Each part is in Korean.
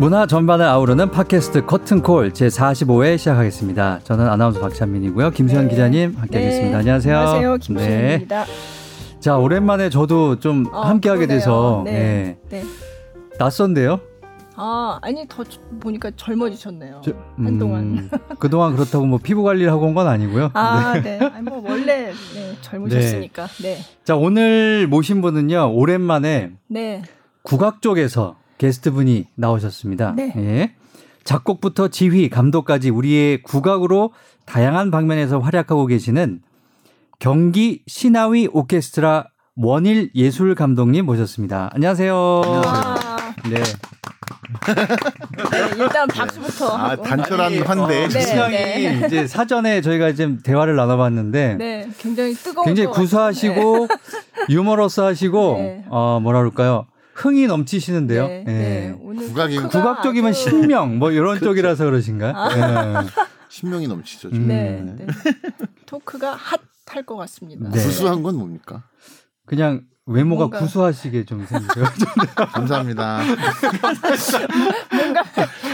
문화 전반을 아우르는 팟캐스트 커튼콜 제45회 시작하겠습니다. 저는 아나운서 박찬민이고요. 김수현 네. 기자님 함께하겠습니다. 네. 안녕하세요. 안녕하세요. 김수현입니다. 네. 자 오랜만에 저도 좀 어, 함께하게 돼서 네. 네. 낯선데요. 아 아니 더 보니까 젊어지셨네요. 저, 음, 한동안. 그동안 그렇다고 뭐 피부 관리를 하고 온 건 아니고요. 아 네. 네. 아니 뭐 원래 네, 젊으셨으니까. 네. 네. 자 오늘 모신 분은요 오랜만에 네. 국악 쪽에서 게스트분이 나오셨습니다. 네. 예. 작곡부터 지휘, 감독까지 우리의 국악으로 다양한 방면에서 활약하고 계시는 경기 신하위 오케스트라 원일 예술 감독님 모셨습니다. 안녕하세요. 안녕하세요. 네. 네, 일단 박수부터. 아, 단촐한 환대. 어, 네, 네. 이제 사전에 저희가 지금 대화를 나눠봤는데. 네, 굉장히 뜨거운. 굉장히 구수하시고 네. 유머러스하시고 네. 어 뭐라 그럴까요? 흥이 넘치시는데요. 네. 네. 국악이 국악적이면 신명 뭐 이런 그렇죠. 쪽이라서 그러신가요? 아. 네. 신명이 넘치죠. 음. 네, 네. 토크가 핫할 것 같습니다. 네. 구수한 건 뭡니까? 그냥 외모가 뭔가... 구수하시게 좀 생기세요. 감사합니다. 뭔가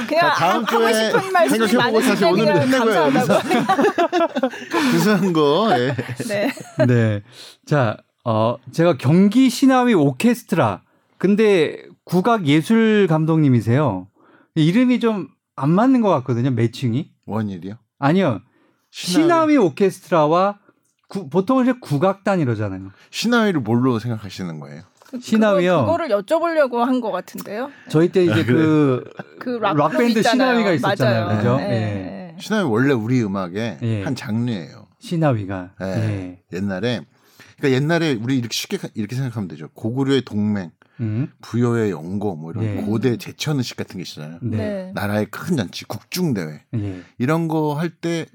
그냥 다음 주에 생각해보고 사실 오늘은 끝내고요. 구수한 거. 예. 네. 네. 자, 어, 제가 경기 신화위 오케스트라 근데 국악 예술 감독님이세요. 이름이 좀 안 맞는 것 같거든요. 매칭이. 원일이요? 아니요. 신하위 오케스트라와 구, 보통 이제 국악단 이러잖아요. 신하위를 뭘로 생각하시는 거예요? 신하위요. 그거, 를 여쭤보려고 한 것 같은데요. 저희 때 이제 아, 그, 그 락 밴드 신하위가 있었잖아요. 그죠? 네. 네. 신하위 원래 우리 음악의 네. 한 장르예요. 신하위가. 네. 옛날에 그러니까 옛날에 우리 이렇게 쉽게 이렇게 생각하면 되죠. 고구려의 동맹, 음. 부여의 연고 뭐 이런 네. 고대 제천의식 같은 게 있잖아요. 네. 네. 나라의 큰 잔치, 국중대회 네. 이런 거 할 때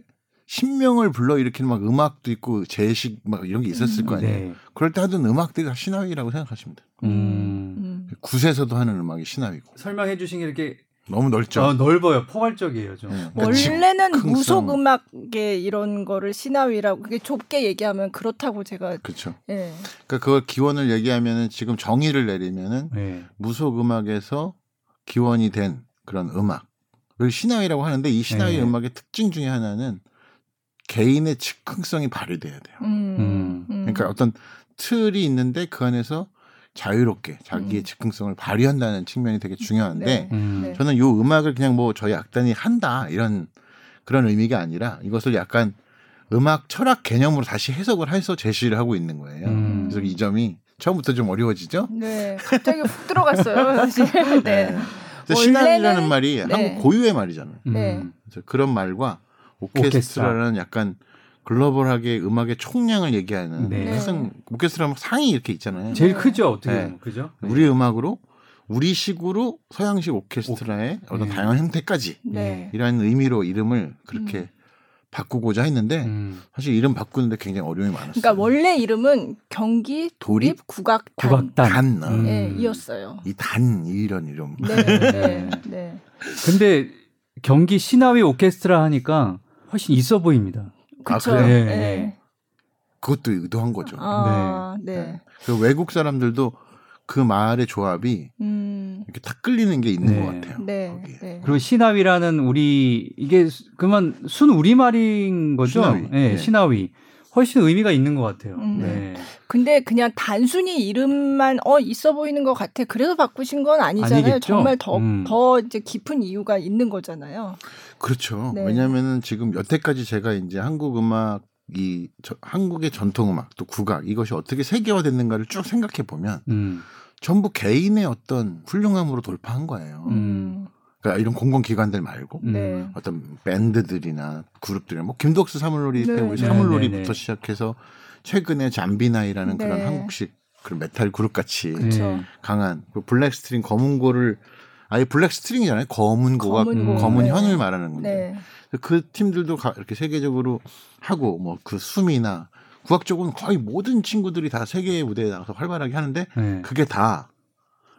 신명을 불러 일으키는 막 음악도 있고 제식 막 이런 게 있었을 거 아니에요. 네. 그럴 때 하던 음악들이 다 신화위라고 생각하시면 돼요. 음. 음. 굿에서도 하는 음악이 신화위고. 설명해 주신 게 이렇게 너무 넓죠. 어, 넓어요. 포괄적이에요, 좀. 네. 그러니까 원래는 무속 음악계 이런 거를 신화위라고 그게 좁게 얘기하면 그렇다고 제가 그렇죠. 예. 그러니까 그걸 기원을 얘기하면은 지금 정의를 내리면은 네. 무속 음악에서 기원이 된 그런 음악을 신화위라고 하는데 이 신화위 네. 음악의 특징 중에 하나는 개인의 즉흥성이 발휘돼야 돼요. 음. 음. 그러니까 어떤 틀이 있는데 그 안에서 자유롭게 자기의 음. 즉흥성을 발휘한다는 측면이 되게 중요한데 네. 음. 네. 저는 요 음악을 그냥 뭐 저희 악단이 한다 이런 그런 의미가 아니라 이것을 약간 음악 철학 개념으로 다시 해석을 해서 제시를 하고 있는 거예요. 음. 그래서 이 점이 처음부터 좀 어려워지죠? 네, 갑자기 훅 들어갔어요, 사실. 네. 네. 신앙이라는 말이 네. 한국 고유의 말이잖아요. 네. 그래서 그런 말과 오케스트라라는 약간 글로벌하게 음악의 총량을 얘기하는 네. 항상 오케스트라 상이 이렇게 있잖아요. 제일 크죠 어떻게 네. 그죠? 네. 우리 음악으로 우리 식으로 서양식 오케스트라의 오, 어떤 네. 다양한 형태까지 네. 이라는 의미로 이름을 그렇게 음. 바꾸고자 했는데 음. 사실 이름 바꾸는데 굉장히 어려움이 많았어요. 그러니까 원래 이름은 경기 도립, 국악단, 국악단. 단, 음. 네, 이었어요. 이 단 이런 이름. 네, 네, 네. 근데 경기 신화위 오케스트라 하니까 훨씬 있어 보입니다. 그렇죠. 아, 네. 네. 그것도 의도한 거죠. 아, 네. 네. 그 외국 사람들도 그 말의 조합이 음. 이렇게 탁 끌리는 게 있는 네. 것 같아요. 네. 네. 그리고 신하위라는 우리 이게 그만 순 우리 말인 거죠. 신하위. 네, 네. 신하위. 훨씬 의미가 있는 것 같아요. 음. 네. 근데 그냥 단순히 이름만 어 있어 보이는 것 같아. 그래서 바꾸신 건 아니잖아요. 아니겠죠? 정말 더더 음. 더 이제 깊은 이유가 있는 거잖아요. 그렇죠. 네. 왜냐하면 지금 여태까지 제가 이제 한국 음악 이 저, 한국의 전통 음악 또 국악 이것이 어떻게 세계화됐는가를 쭉 생각해 보면 음. 전부 개인의 어떤 훌륭함으로 돌파한 거예요. 음. 그러니까 이런 공공기관들 말고 네. 어떤 밴드들이나 그룹들이나 뭐 김덕수 사물놀이 네. 우리 사물놀이부터 네, 네, 네. 시작해서 최근에 잠비나이라는 그런 네. 한국식 그런 메탈 그룹 같이 그렇죠. 강한 그 Black String 거문고를 아예 Black String이잖아요. 거문고가 검은, 검은 현을 네. 말하는 건데 네. 그 팀들도 가, 이렇게 세계적으로 하고 뭐 그 숨이나 국악 쪽으로는 거의 모든 친구들이 다 세계 무대에 나가서 활발하게 하는데 네. 그게 다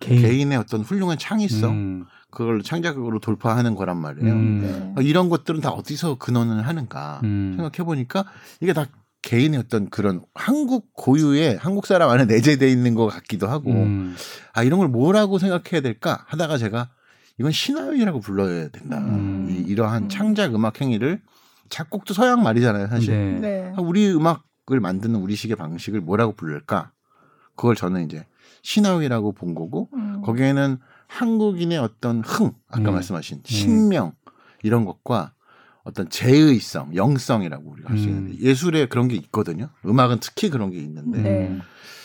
개인. 의 어떤 훌륭한 창의성 음. 그걸 창작으로 돌파하는 거란 말이에요. 음. 네. 이런 것들은 다 어디서 근원을 하는가 음. 생각해 보니까 이게 다 개인의 어떤 그런 한국 고유의 한국 사람 안에 내재돼 있는 것 같기도 하고 음. 아 이런 걸 뭐라고 생각해야 될까 하다가 제가 이건 신화위라고 불러야 된다. 음. 이, 이러한 음. 창작 음악 행위를 작곡도 서양 말이잖아요, 사실. 네. 네. 우리 음악을 만드는 우리식의 방식을 뭐라고 부를까? 그걸 저는 이제 신화위라고 본 거고 음. 거기에는 한국인의 어떤 흥, 아까 음. 말씀하신 음. 신명 이런 것과 어떤 제의성, 영성이라고 우리가 할 수 있는데 음. 예술에 그런 게 있거든요. 음악은 특히 그런 게 있는데 네.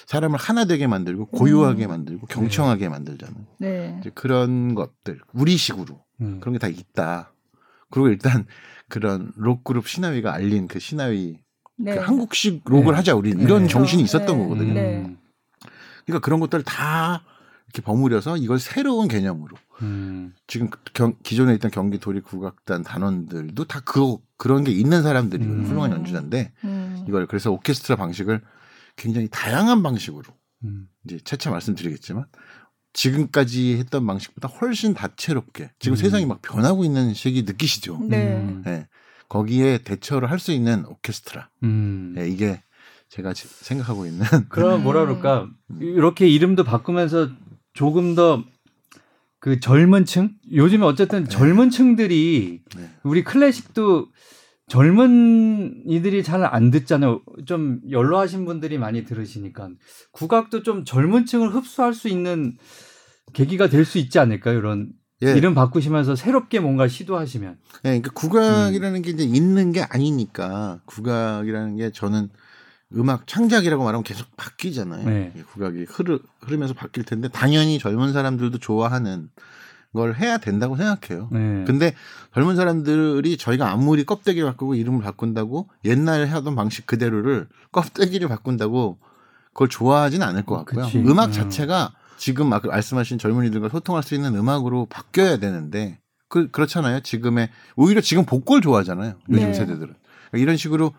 사람을 하나 되게 만들고 고요하게 음. 만들고 경청하게 네. 만들잖아요. 네. 이제 그런 것들 우리식으로 음. 그런 게 다 있다. 그리고 일단 그런 록 그룹 신화위가 알린 그 신화위 그 네. 그 한국식 록을 네. 하자 우리 이런 네. 정신이 있었던 네. 거거든요. 그러니까 그런 것들 다 이렇게 버무려서 이걸 새로운 개념으로 음. 지금 경, 기존에 있던 경기 도립 국악단 단원들도 다 그 그런 게 있는 사람들이 음. 훌륭한 연주자인데 음. 이걸 그래서 오케스트라 방식을 굉장히 다양한 방식으로 음. 이제 차차 말씀드리겠지만 지금까지 했던 방식보다 훨씬 다채롭게 지금 음. 세상이 막 변하고 있는 시기 느끼시죠? 네. 네. 거기에 대처를 할 수 있는 오케스트라. 네, 이게 제가 생각하고 있는. 그럼 뭐라 그럴까 이렇게 이름도 바꾸면서 조금 더 그 젊은 층 요즘에 어쨌든 네. 젊은 층들이 네. 우리 클래식도 젊은 이들이 잘 안 듣잖아요. 좀 연로하신 분들이 많이 들으시니까 국악도 좀 젊은 층을 흡수할 수 있는 계기가 될 수 있지 않을까요? 이런 예. 이름 바꾸시면서 새롭게 뭔가 시도하시면. 예, 그러니까 국악이라는 음. 게 이제 있는 게 아니니까 국악이라는 게 저는 음악 창작이라고 말하면 계속 바뀌잖아요. 네. 국악이 흐르, 흐르면서 바뀔 텐데 당연히 젊은 사람들도 좋아하는 걸 해야 된다고 생각해요. 네. 근데 젊은 사람들이 저희가 아무리 껍데기를 바꾸고 이름을 바꾼다고 옛날에 하던 방식 그대로를 껍데기를 바꾼다고 그걸 좋아하진 않을 것 같고요. 그치. 음악 음. 자체가 지금 막 말씀하신 젊은이들과 소통할 수 있는 음악으로 바뀌어야 되는데 그 그렇잖아요. 지금의 오히려 지금 복고를 좋아하잖아요. 요즘 네. 세대들은 그러니까 이런 식으로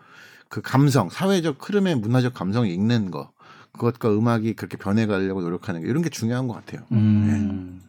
그 감성, 사회적 흐름의 문화적 감성이 읽는 거 그것과 음악이 그렇게 변해가려고 노력하는 게 이런 게 중요한 것 같아요. 음. 네.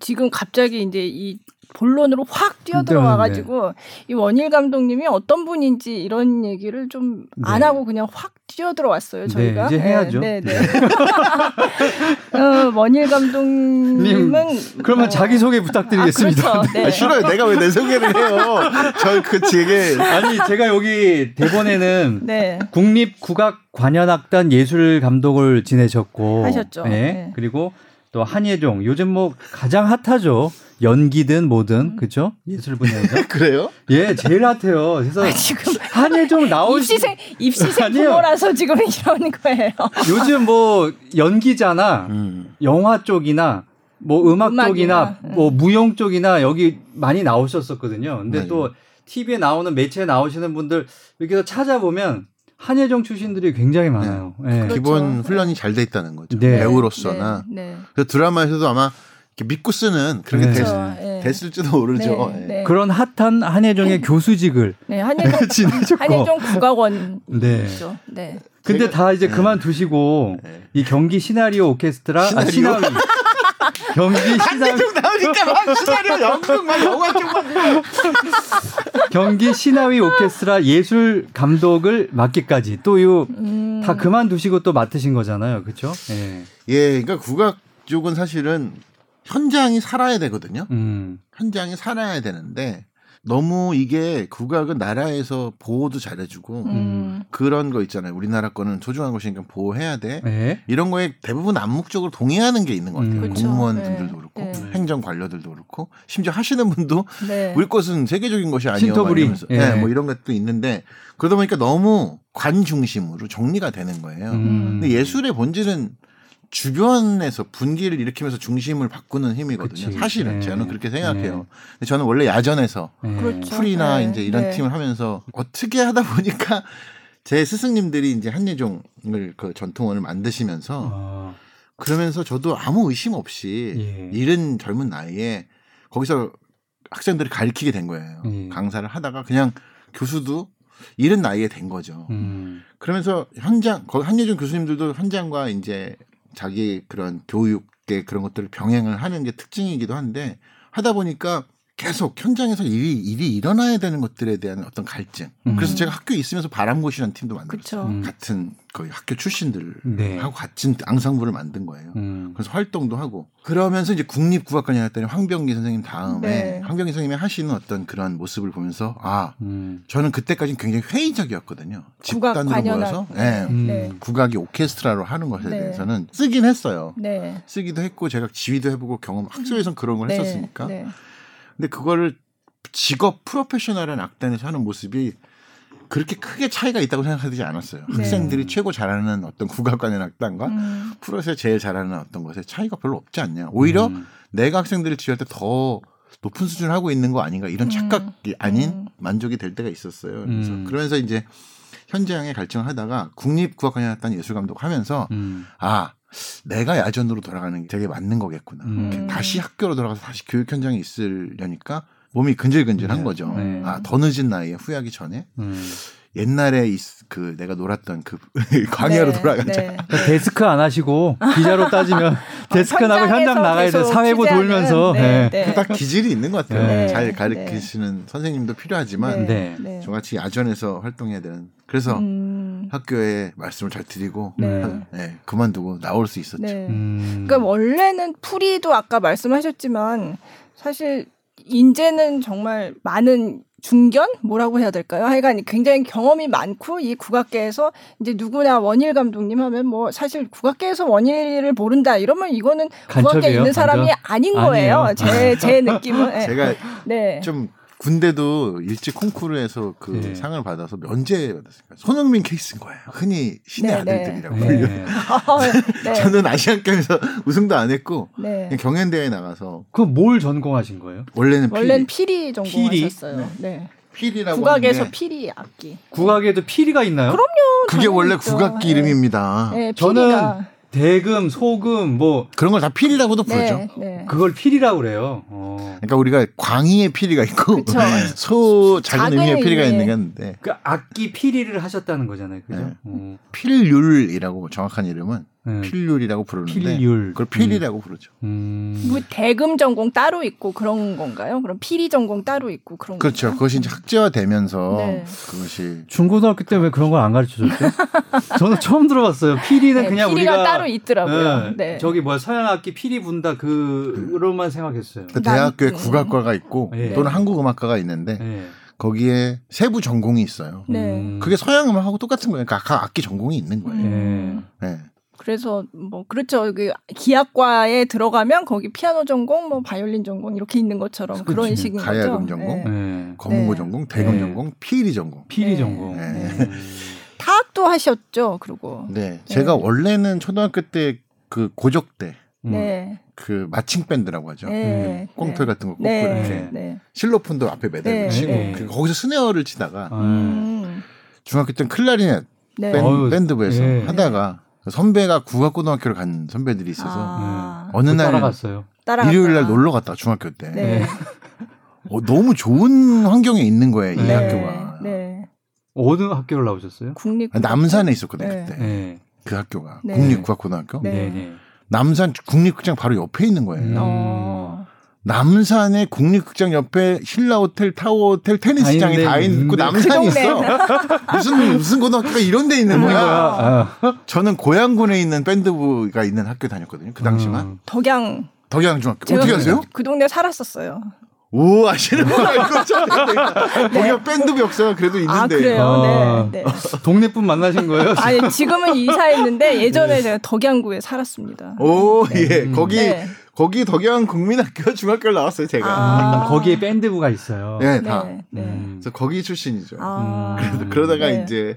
지금 갑자기 이제 이 본론으로 확 뛰어들어와가지고 네, 네. 이 원일 감독님이 어떤 분인지 이런 얘기를 좀안 네. 하고 그냥 확 뛰어들어왔어요 저희가. 네, 이제 해야죠. 네, 네. 어, 원일 감독님은 그러면 어, 자기 소개 부탁드리겠습니다. 아, 그렇죠. 아, 싫어요. 내가 왜 내 소개를 해요? 저그 제게 아니 제가 여기 대본에는 국립 국악 관현악단 예술 감독을 지내셨고 하셨죠. 네. 그리고 또 한예종 요즘 뭐 가장 핫하죠. 연기든 뭐든 음. 그죠 예술 분야에서 그래요? 예 제일 핫해요. 그래서 아, 지금 한예종 나올 입시생 입시생 부모라서 지금 이러는 거예요. 요즘 뭐 연기자나 음. 영화 쪽이나 뭐 음악 음악이나, 쪽이나 음. 뭐 무용 쪽이나 여기 많이 나오셨었거든요. 근데 네. 또 TV에 나오는 매체에 나오시는 분들 이렇게 찾아보면 한예종 출신들이 굉장히 많아요. 네. 네. 그렇죠. 기본 훈련이 잘 돼 있다는 거죠. 네. 배우로서나. 네. 네. 그 드라마에서도 아마 믿고 쓰는 그렇게 네. 됐, 네. 됐을지도 모르죠. 네. 네. 그런 핫한 한예종의 교수직을 네, 한예종, 지내셨고 한예종 국악원 네. 네. 근데 다 이제 그만두시고 이 경기 시나리오 오케스트라 시나리오? 아, 시나리 경기 시나리오 나오니까 막 시나리오 연극 막 영화 쪽만 경기 시나위 오케스트라 예술 감독을 맡기까지 또요다 음. 그만두시고 또 맡으신 거잖아요, 그렇죠? 예. 예, 그러니까 국악 쪽은 사실은 현장이 살아야 되거든요. 음. 현장이 살아야 되는데 너무 이게 국악은 나라에서 보호도 잘해주고 음. 그런 거 있잖아요. 우리나라 거는 소중한 것이니까 보호해야 돼. 네. 이런 거에 대부분 암묵적으로 동의하는 게 있는 것 같아요. 음. 그렇죠. 공무원 분들도 네. 그렇고 네. 행정 관료들도 그렇고 심지어 하시는 분도 네. 우리 것은 세계적인 것이 아니에요. 신토부리. 네. 네. 뭐 이런 것도 있는데 그러다 보니까 너무 관 중심으로 정리가 되는 거예요. 음. 근데 예술의 본질은 주변에서 분기를 일으키면서 중심을 바꾸는 힘이거든요. 그치. 사실은 네. 저는 그렇게 생각해요. 네. 근데 저는 원래 야전에서 네. 그렇죠. 풀이나 네. 이제 이런 네. 팀을 하면서 어떻게 하다 보니까 제 스승님들이 이제 한예종을 그 전통원을 만드시면서 아. 그러면서 저도 아무 의심 없이 예. 이른 젊은 나이에 거기서 학생들을 가르치게 된 거예요. 예. 강사를 하다가 그냥 교수도 이른 나이에 된 거죠. 음. 그러면서 현장 거기 한예종 교수님들도 현장과 이제 자기 그런 교육의 그런 것들을 병행을 하는 게 특징이기도 한데 하다 보니까 계속 현장에서 일이 일이 일어나야 되는 것들에 대한 어떤 갈증. 음. 그래서 제가 학교에 있으면서 바람고시라는 팀도 만들었어요. 음. 같은 거의 학교 출신들하고 네. 같은 앙상블을 만든 거예요. 음. 그래서 활동도 하고 그러면서 이제 국립국악관에 갔더니 황병기 선생님 다음에 네. 황병기 선생님이 하시는 어떤 그런 모습을 보면서 아 음. 저는 그때까지는 굉장히 회의적이었거든요. 집단으로 모여서 네. 네. 국악이 오케스트라로 하는 것에 네. 대해서는 쓰긴 했어요. 네. 쓰기도 했고 제가 지휘도 해보고 경험 학교에서 그런 걸 했었으니까. 근데 그거를 직업 프로페셔널한 악단에서 하는 모습이 그렇게 크게 차이가 있다고 생각하지 않았어요. 네. 학생들이 최고 잘하는 어떤 국악관의 악단과 음. 프로에서 제일 잘하는 어떤 것에 차이가 별로 없지 않냐. 오히려 음. 내가 학생들을 지휘할 때 더 높은 수준을 하고 있는 거 아닌가 이런 음. 착각이 음. 아닌 만족이 될 때가 있었어요. 그래서 음. 그러면서 이제 현장에 갈증을 하다가 국립국악관의 악단 예술감독 하면서 음. 아 내가 야전으로 돌아가는 게 되게 맞는 거겠구나. 음. 다시 학교로 돌아가서 다시 교육 현장에 있으려니까 몸이 근질근질한 네. 거죠. 네. 아, 더 늦은 나이에 후회하기 전에. 음. 옛날에 그 내가 놀았던 그 광야로 네, 돌아가자. 네. 그러니까 데스크 안 하시고 기자로 따지면 데스크 나고 현장 나가야 돼. 사회부 돌면서. 네, 네. 딱 기질이 있는 것 같아요. 네. 잘 가르치시는 선생님도 필요하지만 저같이 야전에서 활동해야 되는. 그래서 음. 학교에 말씀을 잘 드리고 네. 그만두고 나올 수 있었죠. 음. 그러니까 원래는 풀이도 아까 말씀하셨지만 사실 인제는 정말 많은 중견 뭐라고 해야 될까요? 하여간 굉장히 경험이 많고 이 국악계에서 이제 누구나 원일 감독님 하면 뭐 사실 국악계에서 원일을 모른다 이러면 이거는 국악계에 있는 사람이 완전? 아닌 거예요. 제 제 느낌은 네. 제가 네. 좀 군대도 일찍 콩쿠르에서 그 네. 상을 받아서 면제 받았으니까 손흥민 케이스인 거예요. 흔히 신의 네, 네. 아들들이라고 네. 불려. 네. 저는 아시안 게임에서 우승도 안 했고 네. 경연 대회에 나가서. 그럼 뭘 전공하신 거예요? 원래는 피리. 원래는 피리 전공하셨어요. 네. 피리라고 국악에서 피리 악기. 국악에도 피리가 있나요? 그럼요. 그게 원래 있죠. 국악기 이름입니다. 네, 저는 대금, 소금 뭐 그런 걸 다 피리라고도 네, 부르죠. 네. 그걸 피리라고 그래요. 어. 그러니까 우리가 광의의 피리가 있고 소 작은, 작은 의미의 피리가 있는 건데. 그 악기 피리를 하셨다는 거잖아요. 그죠? 네. 어. 필률이라고 정확한 이름은 네. 필률이라고 부르는데 필률. 그걸 피리라고 음. 부르죠. 음. 뭐 대금 전공 따로 있고 그런 건가요? 그럼 필이 전공 따로 있고 그런 그렇죠. 건가요? 그것이 이제 학제화되면서 네. 그것이 중고등학교 때 왜 그런 걸 안 가르쳐 줬죠? 저는 처음 들어봤어요. 필이는 네, 그냥 필이가 우리가 따로 있더라고요. 네. 네. 저기 뭐야 서양 악기 필이 분다 그로만 생각했어요. 그 대학교에 난, 국악과가 있고 네. 또는 한국음악과가 있는데 네. 거기에 세부 전공이 있어요. 네. 그게 서양 음악하고 똑같은 거예요. 그러니까 각 악기 전공이 있는 거예요. 음. 네. 그래서 뭐 그렇죠. 그 기악과에 들어가면 거기 피아노 전공, 뭐 바이올린 전공 이렇게 있는 것처럼 그렇지. 그런 식인 거죠. 가야금 전공, 네. 거문고 네. 전공, 대금 네. 전공, 피리 전공. 피리 네. 전공. 네. 타악도 하셨죠. 그리고. 네. 제가 원래는 초등학교 때 그 고적대 네. 그 marching band라고 하죠. 네. 꽁털 같은 거 꽂고 네. 이렇게 네. 실로폰도 앞에 매달고 치고 그 거기서 snare를 치다가 음. 중학교 때는 클라리넷 밴드, 부에서 하다가 선배가 국악고등학교를 간 선배들이 있어서 아. 어느 날 따라갔어요. 일요일 날 놀러 갔다 중학교 때. 네. 어, 너무 좋은 환경에 있는 거예요 이 네. 학교가. 네. 어느 학교를 나오셨어요? 국립 아, 남산에 있었거든요 네. 그때. 네. 그 학교가 네. 국립국악고등학교. 네. 남산 국립극장 바로 옆에 있는 거예요. 음. 어. 남산의 국립극장 옆에 신라 호텔, 타워 호텔, 테니스장이 다 있고 그 남산이 그 있어. 무슨 무슨 고등학교가 이런 데 있는 거야. 아. 저는 고양군에 있는 밴드부가 있는 학교 다녔거든요. 그 당시만. 음. 덕양. 덕양 중학교. 어떻게 아세요? 그, 그 동네 살았었어요. 오 아시는 거야 이거 거기가 네. 밴드 역사가 그래도 있는데. 아 그래요. 아, 네, 네. 동네 분 만나신 거예요? 아니 지금은 이사했는데 예전에 네. 제가 덕양구에 살았습니다. 오 네. 예. 거기 네. 거기 덕양 국민학교 중학교를 나왔어요 제가. 아. 거기에 밴드부가 있어요. 네, 다. 네, 네. 음. 그래서 거기 출신이죠. 아. 음. 그러다가 네. 이제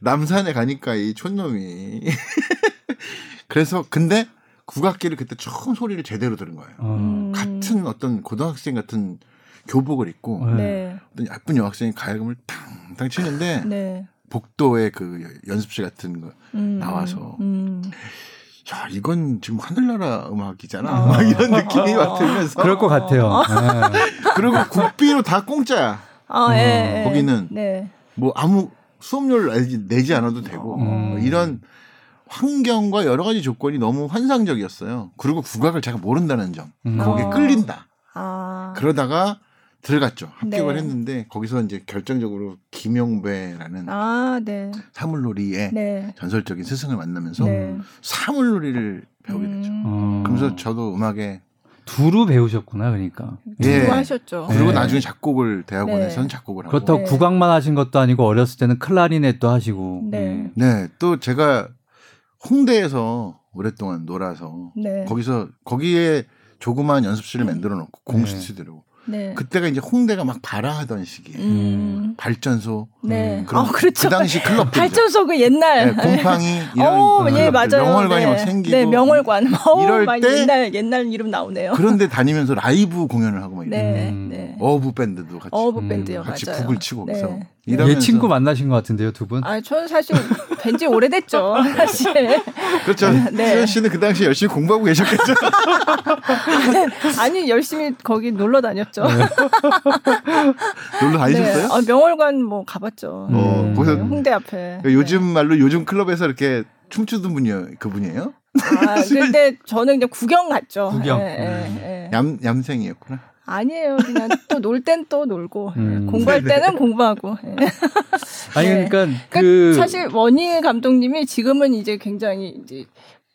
남산에 가니까 이 촌놈이 그래서 근데 국악기를 그때 처음 소리를 제대로 들은 거예요. 음. 같은 어떤 고등학생 같은 교복을 입고 네. 어떤 예쁜 여학생이 가야금을 탕탕 치는데 네. 복도에 그 연습실 같은 거 음. 나와서 음. 야 이건 지금 하늘나라 음악이잖아 아. 막 이런 느낌이 막 들면서 그럴 것 같아요. 어. 네. 그리고 국비로 다 공짜야. 아, 예, 어, 거기는 네. 뭐 아무 수업료를 내지 않아도 되고 어. 뭐 이런 환경과 여러 가지 조건이 너무 환상적이었어요. 그리고 국악을 제가 모른다는 점, 음. 거기에 끌린다. 아. 그러다가 들어갔죠. 합격을 네. 했는데 거기서 이제 결정적으로 김용배라는 아, 네. 사물놀이의 네. 전설적인 스승을 만나면서 네. 사물놀이를 배우게 되죠. 음. 그러면서 저도 음악에 두루 배우셨구나, 그러니까. 예. 하셨죠. 그리고 네. 나중에 작곡을 대학원에서는 네. 작곡을 하고. 그렇다고 네. 국악만 하신 것도 아니고 어렸을 때는 클라리넷도 하시고. 네. 네. 또 제가 홍대에서 오랫동안 놀아서 네. 거기서 거기에 조그마한 연습실을 만들어 놓고 공스튜디오로 네. 그때가 이제 홍대가 막 발아하던 시기에 음. 발전소 네. 음, 그런 어, 그렇죠. 그 당시 클럽 발전소 그 옛날 네, 곰팡이 이런 오, 예, 맞아요. 명월관이 네. 막 생기고 네, 명월관 오, 이럴 때 옛날 옛날 이름 나오네요. 그런데 다니면서 라이브 공연을 하고 막 네, 음. 네. 어부 밴드도 같이 어부 밴드요. 같이 맞아요. 북을 치고 네. 그래서 얘 친구 만나신 것 같은데요, 두 분? 아, 저는 사실 뵌지 오래됐죠, 사실. 그렇죠. 네. 수현 씨는 그 당시 열심히 공부하고 계셨겠죠. 아니, 열심히 거기 놀러 다녔죠. 네. 놀러 다니셨어요? 네. 아, 명월관 뭐 가봤죠. 어, 네. 홍대 앞에. 요즘 말로 요즘 클럽에서 이렇게 춤추던 분이요, 그분이에요? 아, 근데 저는 그냥 구경 갔죠. 구경. 네, 네, 얌 얌생이었구나. 아니에요. 그냥 또 놀 땐 또 놀고 음. 공부할 때는 공부하고. 네. 아니 그러니까 그 그러니까 사실 원희 감독님이 지금은 이제 굉장히 이제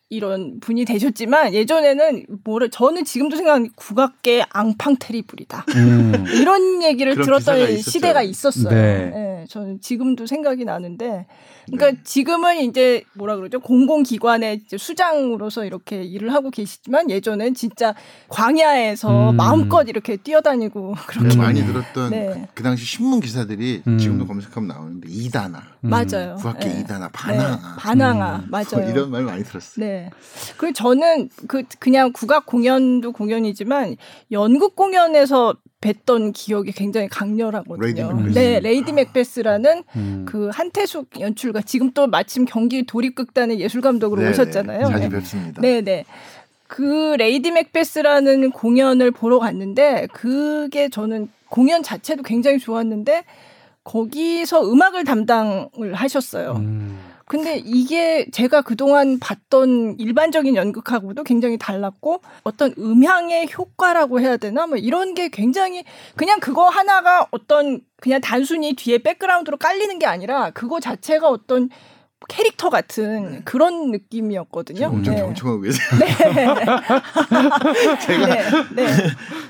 이런 분이 되셨지만 예전에는 뭐를 저는 지금도 생각하는 국악계 앙팡 테리블이다 음. 이런 얘기를 들었던 시대가 있었어요. 네. 네. 저는 지금도 생각이 나는데 그러니까 네. 지금은 이제 뭐라 그러죠 공공기관의 수장으로서 이렇게 일을 하고 계시지만 예전엔 진짜 광야에서 음. 마음껏 이렇게 뛰어다니고 그렇게 많이 들었던 네. 그, 그, 당시 신문 기사들이 음. 지금도 검색하면 나오는데 이단아 음. 맞아요 국악계 네. 이단아 반항아 네. 반항아 음. 맞아요 이런 말 많이 들었어요. 네 그리고 저는 그 그냥 국악 공연도 공연이지만 연극 공연에서 뵀던 기억이 굉장히 강렬하거든요. 레이디 네, 레이디 맥베스라는 음. 그 한태숙 연출가 지금 또 마침 경기 도립극단의 예술 감독으로 네네, 오셨잖아요. 자주 네. 뵙습니다. 네, 네. 그 레이디 맥베스라는 공연을 보러 갔는데 그게 저는 공연 자체도 굉장히 좋았는데 거기서 음악을 담당을 하셨어요. 음. 근데 이게 제가 그동안 봤던 일반적인 연극하고도 굉장히 달랐고 어떤 음향의 효과라고 해야 되나 뭐 이런 게 굉장히 그냥 그거 하나가 어떤 그냥 단순히 뒤에 백그라운드로 깔리는 게 아니라 그거 자체가 어떤 캐릭터 같은 네. 그런 느낌이었거든요. 엄청 네. 경청하고 계세요. 네. 제가 네. 네.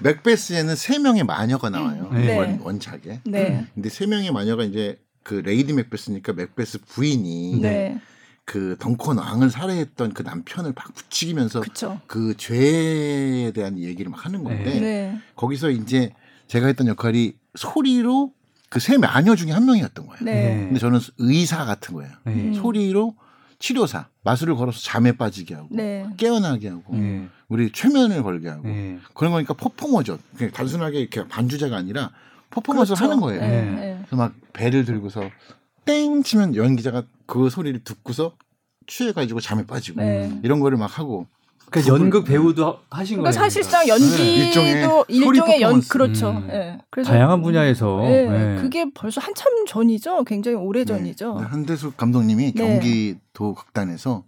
맥베스에는 세 명의 마녀가 나와요. 네. 원, 원작에. 네. 근데 세 명의 마녀가 이제 그 레이디 맥베스니까 맥베스 부인이 네. 그 덩컨 왕을 살해했던 그 남편을 막 부추기면서 그쵸. 그 죄에 대한 얘기를 막 하는 건데 네. 거기서 이제 제가 했던 역할이 소리로 그 세 마녀 중에 한 명이었던 거예요. 네. 근데 저는 의사 같은 거예요. 네. 소리로 치료사 마술을 걸어서 잠에 빠지게 하고 네. 깨어나게 하고 네. 우리 최면을 걸게 하고 네. 그런 거니까 퍼포머죠. 그냥 단순하게 이렇게 반주자가 아니라 퍼포먼스를 그렇죠. 하는 거예요. 네, 네. 그래서 막 배를 들고서 땡 치면 연기자가 그 소리를 듣고서 취해가지고 잠에 빠지고 네. 이런 거를 막 하고. 그 연극 배우도 하신 그러니까 거예요. 사실상 연기도 네. 일종의, 일종의 연 그렇죠. 음. 네. 그래서 다양한 분야에서 네. 네. 그게 벌써 한참 전이죠. 굉장히 오래 전이죠. 한대숙 감독님이 경기도 극단에서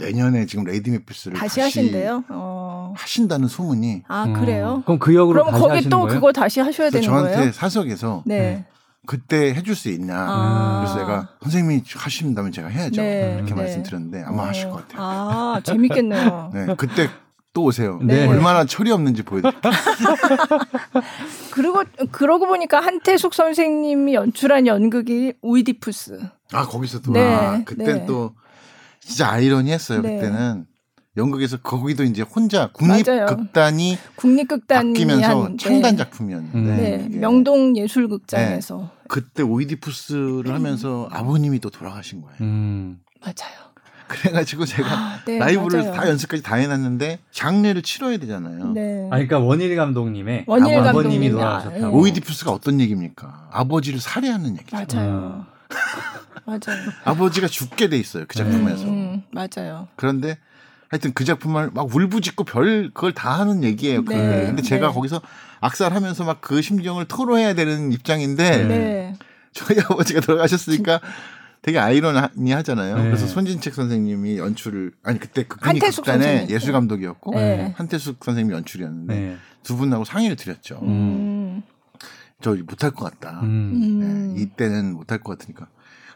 내년에 지금 레이디 메피스를 다시, 다시 하신대요. 어. 하신다는 소문이. 아 그래요? 음. 그럼 그 역으로 그럼 거기 또 거예요? 그거 다시 하셔야 되는 저한테 거예요? 저한테 사석에서 네. 그때 해줄 수 있냐. 아. 그래서 내가 선생님이 하신다면 제가 해야죠. 네. 이렇게 네. 말씀드렸는데 아마 어. 하실 것 같아요. 아 재밌겠네요. 네, 그때 또 오세요. 네. 얼마나 철이 없는지 보여드릴게요. 그리고 그러고 보니까 한태숙 선생님이 연출한 연극이 오이디푸스. 아 거기서 또 네. 아, 그때 네. 또 진짜 아이러니했어요. 네. 그때는 연극에서 거기도 이제 혼자 국립극단이 국립극단이 바뀌면서 한, 창단 작품이었는데 네. 네. 명동 예술극장에서 네. 그때 오이디푸스를 음. 하면서 아버님이 또 돌아가신 거예요. 음. 맞아요. 그래가지고 제가 아, 네, 라이브를 맞아요. 다 연습까지 다 해놨는데 장례를 치러야 되잖아요. 네. 아, 그러니까 원일 감독님의 원일 아버님이 돌아가셨다. 고 오이디푸스가 어떤 얘기입니까? 아버지를 살해하는 얘기죠. 맞아요. 음. 맞아요. 아버지가 죽게 돼 있어요 그 작품에서. 음, 음, 맞아요. 그런데 하여튼 그 작품을 막 울부짖고 별 그걸 다 하는 얘기예요. 그. 네, 근데 제가 네. 거기서 악살하면서 막 그 심정을 토로해야 되는 입장인데 네. 저희 아버지가 돌아가셨으니까 되게 아이러니하잖아요. 네. 그래서 손진책 선생님이 연출을 아니 그때 극단의 그 예술 감독이었고 네. 한태숙 선생님이 연출이었는데 네. 두 분하고 상의를 드렸죠. 음. 저 못할 것 같다. 음. 네, 이때는 못할 것 같으니까.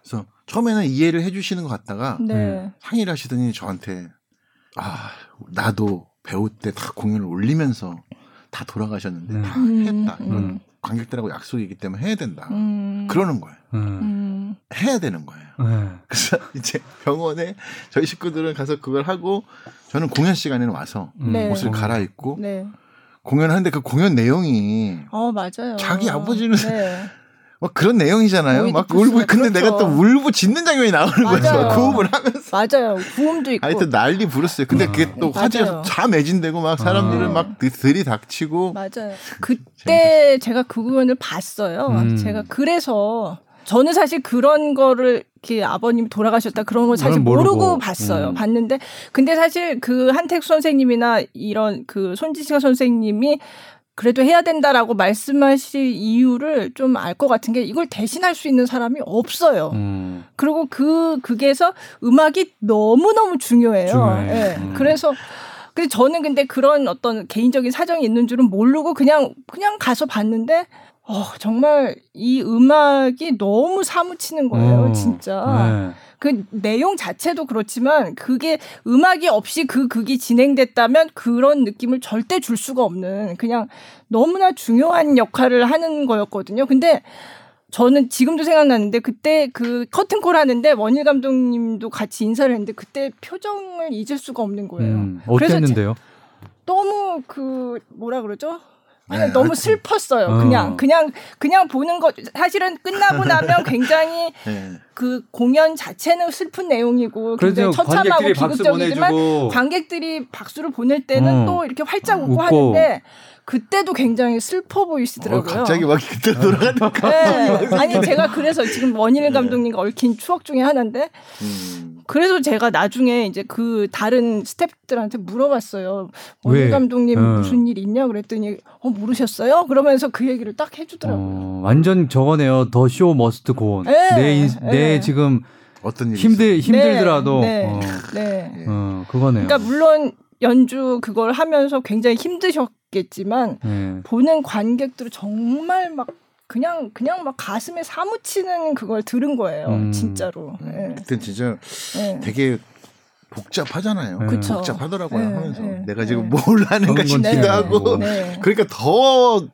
그래서 처음에는 이해를 해주시는 것 같다가 네. 상의를 하시더니 저한테 아 나도 배우 때 다 공연을 올리면서 다 돌아가셨는데 음. 다 했다. 이건 음. 관객들하고 약속이기 때문에 해야 된다. 음. 그러는 거예요. 음. 해야 되는 거예요. 네. 그래서 이제 병원에 저희 식구들은 가서 그걸 하고 저는 공연 시간에는 와서 네. 옷을 갈아입고 네. 공연하는데 그 공연 내용이 어 맞아요. 자기 아버지는 네. 막 그런 내용이잖아요. 막 울고 근데 그렇죠. 내가 또 울고 짖는 장면이 나오는 거죠. 구음을 하면서. 맞아요. 구음도 있고. 하여튼 난리 부르어요 근데 그게 또 화제에서 다 매진되고 막 사람들은 아. 막 들이닥치고. 맞아요. 그때 제가 그 공연을 봤어요. 음. 제가 그래서 저는 사실 그런 거를 이렇게 아버님 돌아가셨다 그런 걸 사실 모르고, 모르고 봤어요. 음. 봤는데 근데 사실 그 한택 선생님이나 이런 그 손지시가 선생님이 그래도 해야 된다라고 말씀하실 이유를 좀 알 것 같은 게 이걸 대신할 수 있는 사람이 없어요. 음. 그리고 그 그게서 음악이 너무 너무 중요해요. 중요해. 네. 음. 그래서 근데 저는 근데 그런 어떤 개인적인 사정이 있는 줄은 모르고 그냥 그냥 가서 봤는데 어, 정말 이 음악이 너무 사무치는 거예요, 어, 진짜. 네. 그 내용 자체도 그렇지만 그게 음악이 없이 그 극이 진행됐다면 그런 느낌을 절대 줄 수가 없는 그냥 너무나 중요한 역할을 하는 거였거든요. 근데 저는 지금도 생각나는데 그때 그 커튼콜 하는데 원일 감독님도 같이 인사를 했는데 그때 표정을 잊을 수가 없는 거예요. 음, 어땠는데요? 너무 그 뭐라 그러죠? 네, 너무 슬펐어요. 어. 그냥 그냥 그냥 보는 거 사실은 끝나고 나면 굉장히 네. 그 공연 자체는 슬픈 내용이고 굉장히 처참하고 비극적이지만 관객들이 박수를 보낼 때는 어. 또 이렇게 활짝 웃고, 웃고. 하는데 그때도 굉장히 슬퍼 보이시더라고요. 어, 갑자기 막 그때 돌아가니까. 네. 아니 제가 그래서 지금 원일 네. 감독님과 얽힌 추억 중에 하나인데 음. 그래서 제가 나중에 이제 그 다른 스태프들한테 물어봤어요. 원일 감독님 어. 무슨 일 있냐 그랬더니 어 모르셨어요? 그러면서 그 얘기를 딱 해주더라고요. 어, 완전 저거네요. The show must go. 네. 내, 내 네. 지금 어떤 힘들 힘들더라도 네, 네, 어, 네. 어, 그거네요. 그러니까 물론 연주 그걸 하면서 굉장히 힘드셨 겠지만 네. 보는 관객들은 정말 막 그냥 그냥 막 가슴에 사무치는 그걸 들은 거예요. 음. 진짜로. 네. 그때 진짜 네. 되게 복잡하잖아요. 네. 복잡하더라고요. 네. 하면서 네. 내가 지금 뭘 하는가 싶기도 하고. 그러니까 더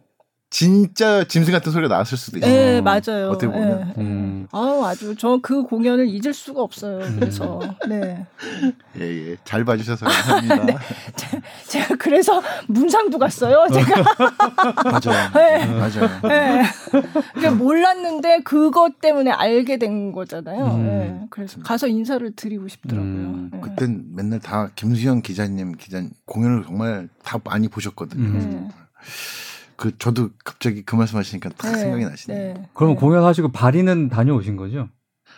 진짜 짐승 같은 소리가 나왔을 수도 있어요. 네, 맞아요. 어떻게 보면. 네. 음. 아우, 아주 저 그 공연을 잊을 수가 없어요. 그래서, 네. 예, 예. 잘 봐주셔서 감사합니다. 네. 제 가 그래서 문상도 갔어요. 제가. 맞아요. 네. 맞아요. 네. 그러니까 몰랐는데 그것 때문에 알게 된 거잖아요. 음. 네. 그래서 가서 인사를 드리고 싶더라고요. 음. 네. 그땐 맨날 다 김수영 기자님 기자 공연을 정말 다 많이 보셨거든요. 음. 그 저도 갑자기 그 말씀하시니까 딱 네, 생각이 나시네요. 네. 그럼 네. 공연하시고 파리는 다녀오신 거죠?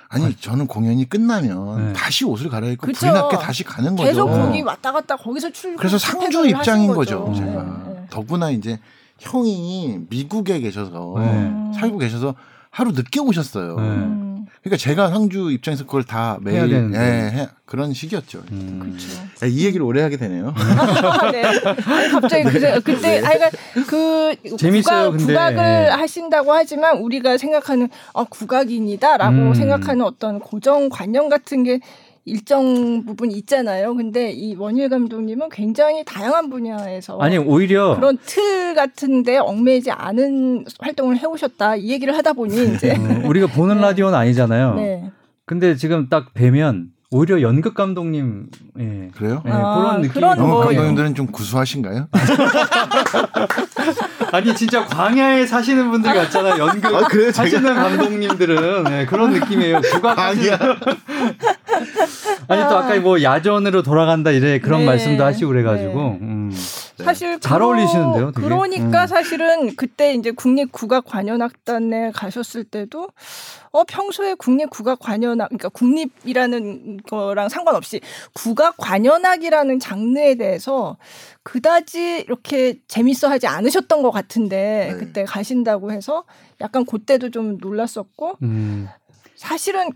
아니 아. 저는 공연이 끝나면 네. 다시 옷을 갈아입고 그쵸. 불이 났게 다시 가는 거죠. 계속 거기 왔다 갔다 거기서 출. 그래서 상주 입장인 거죠. 거죠. 제가 네. 더구나 이제 형이 미국에 계셔서 네. 살고 계셔서 하루 늦게 오셨어요. 음. 그러니까 제가 상주 입장에서 그걸 다 매일 예, 해, 그런 식이었죠. 음. 그렇죠. 이 얘기를 오래 하게 되네요. 네. 아니, 갑자기 네. 그, 그때 네. 아니 그러니까 그 재밌어요, 국악, 국악을 네. 하신다고 하지만 우리가 생각하는 어, 국악인이다라고 음. 생각하는 어떤 고정 관념 같은 게 일정 부분 있잖아요. 근데 이 원일 감독님은 굉장히 다양한 분야에서 아니 오히려 그런 틀 같은데 얽매이지 않은 활동을 해오셨다 이 얘기를 하다 보니 이제 음, 우리가 보는 네. 라디오는 아니잖아요. 네. 근데 지금 딱 뵈면 오히려 연극 감독님 예. 그래요? 예, 아, 그런 느낌. 연극 뭐 감독님들은 좀 구수하신가요? 아니 진짜 광야에 사시는 분들 같잖아요. 연극 아, 그래요? 하시는 감독님들은 네, 그런 느낌이에요. 국악 하시는 아니 또 아까 뭐 야전으로 돌아간다 이래 그런 네. 말씀도 하시고 그래가지고 네. 음. 사실 잘 그러, 어울리시는데요. 되게? 그러니까 음. 사실은 그때 이제 국립국악관현악단에 가셨을 때도 어 평소에 국립국악관현악 그러니까 국립이라는 거랑 상관없이 국악관현악이라는 장르에 대해서 그다지 이렇게 재밌어하지 않으셨던 것 같은데 네. 그때 가신다고 해서 약간 그때도 좀 놀랐었고 음. 사실은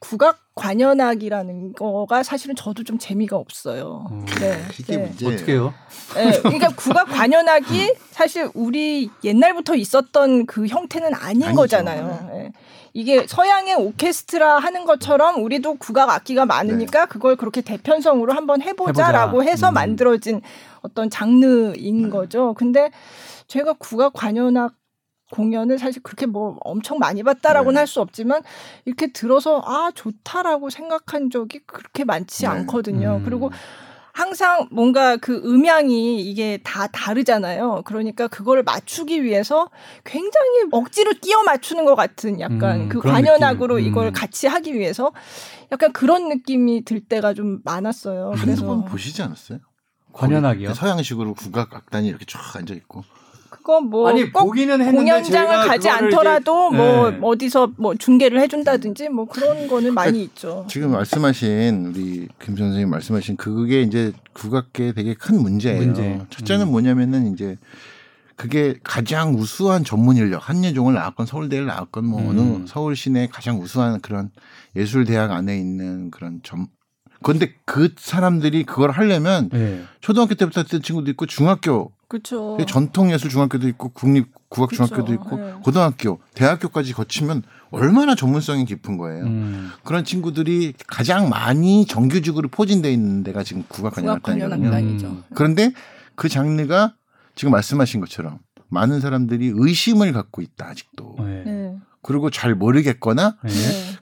국악 관현악이라는 거가 사실은 저도 좀 재미가 없어요. 음. 네. 이게 네. 어떻게요? 네, 그러니까 국악 관현악이 사실 우리 옛날부터 있었던 그 형태는 아닌 아니죠. 거잖아요. 네. 이게 서양의 오케스트라 하는 것처럼 우리도 국악 악기가 많으니까 네. 그걸 그렇게 대편성으로 한번 해보자라고 해보자. 해서 음. 만들어진 어떤 장르인 네. 거죠. 근데 제가 국악 관현악 공연을 사실 그렇게 뭐 엄청 많이 봤다라고는 네. 할수 없지만 이렇게 들어서 아 좋다라고 생각한 적이 그렇게 많지 네. 않거든요. 음. 그리고 항상 뭔가 그 음향이 이게 다 다르잖아요. 그러니까 그거를 맞추기 위해서 굉장히 억지로 끼워 맞추는 것 같은 약간 음, 그 관현악으로 음. 이걸 같이 하기 위해서 약간 그런 느낌이 들 때가 좀 많았어요. 그래서 보시지 않았어요? 관현악이요? 서양식으로 국악 악단이 이렇게 쫙 앉아 있고 그건 뭐 아니, 보기는 공연장을 가지 않더라도 뭐 네. 어디서 뭐 중계를 해준다든지 뭐 그런 거는 많이 그러니까 있죠. 지금 말씀하신 우리 김 선생님 말씀하신 그게 이제 국악계 되게 큰 문제예요. 문제. 첫째는 음. 뭐냐면은 이제 그게 가장 우수한 전문 인력 한예종을 나왔건 서울대를 나왔건 뭐 음. 어느 서울 시내 가장 우수한 그런 예술 대학 안에 있는 그런 점 그런데 그 사람들이 그걸 하려면 네. 초등학교 때부터 했던 친구도 있고 중학교 그쵸. 전통예술 중학교도 있고 국립 국악 중학교도 있고 네. 고등학교, 대학교까지 거치면 얼마나 전문성이 깊은 거예요. 음. 그런 친구들이 가장 많이 정규직으로 포진돼 있는 데가 지금 국악관현악단이거든요. 음. 그런데 그 장르가 지금 말씀하신 것처럼 많은 사람들이 의심을 갖고 있다 아직도. 네. 네. 그리고 잘 모르겠거나 네.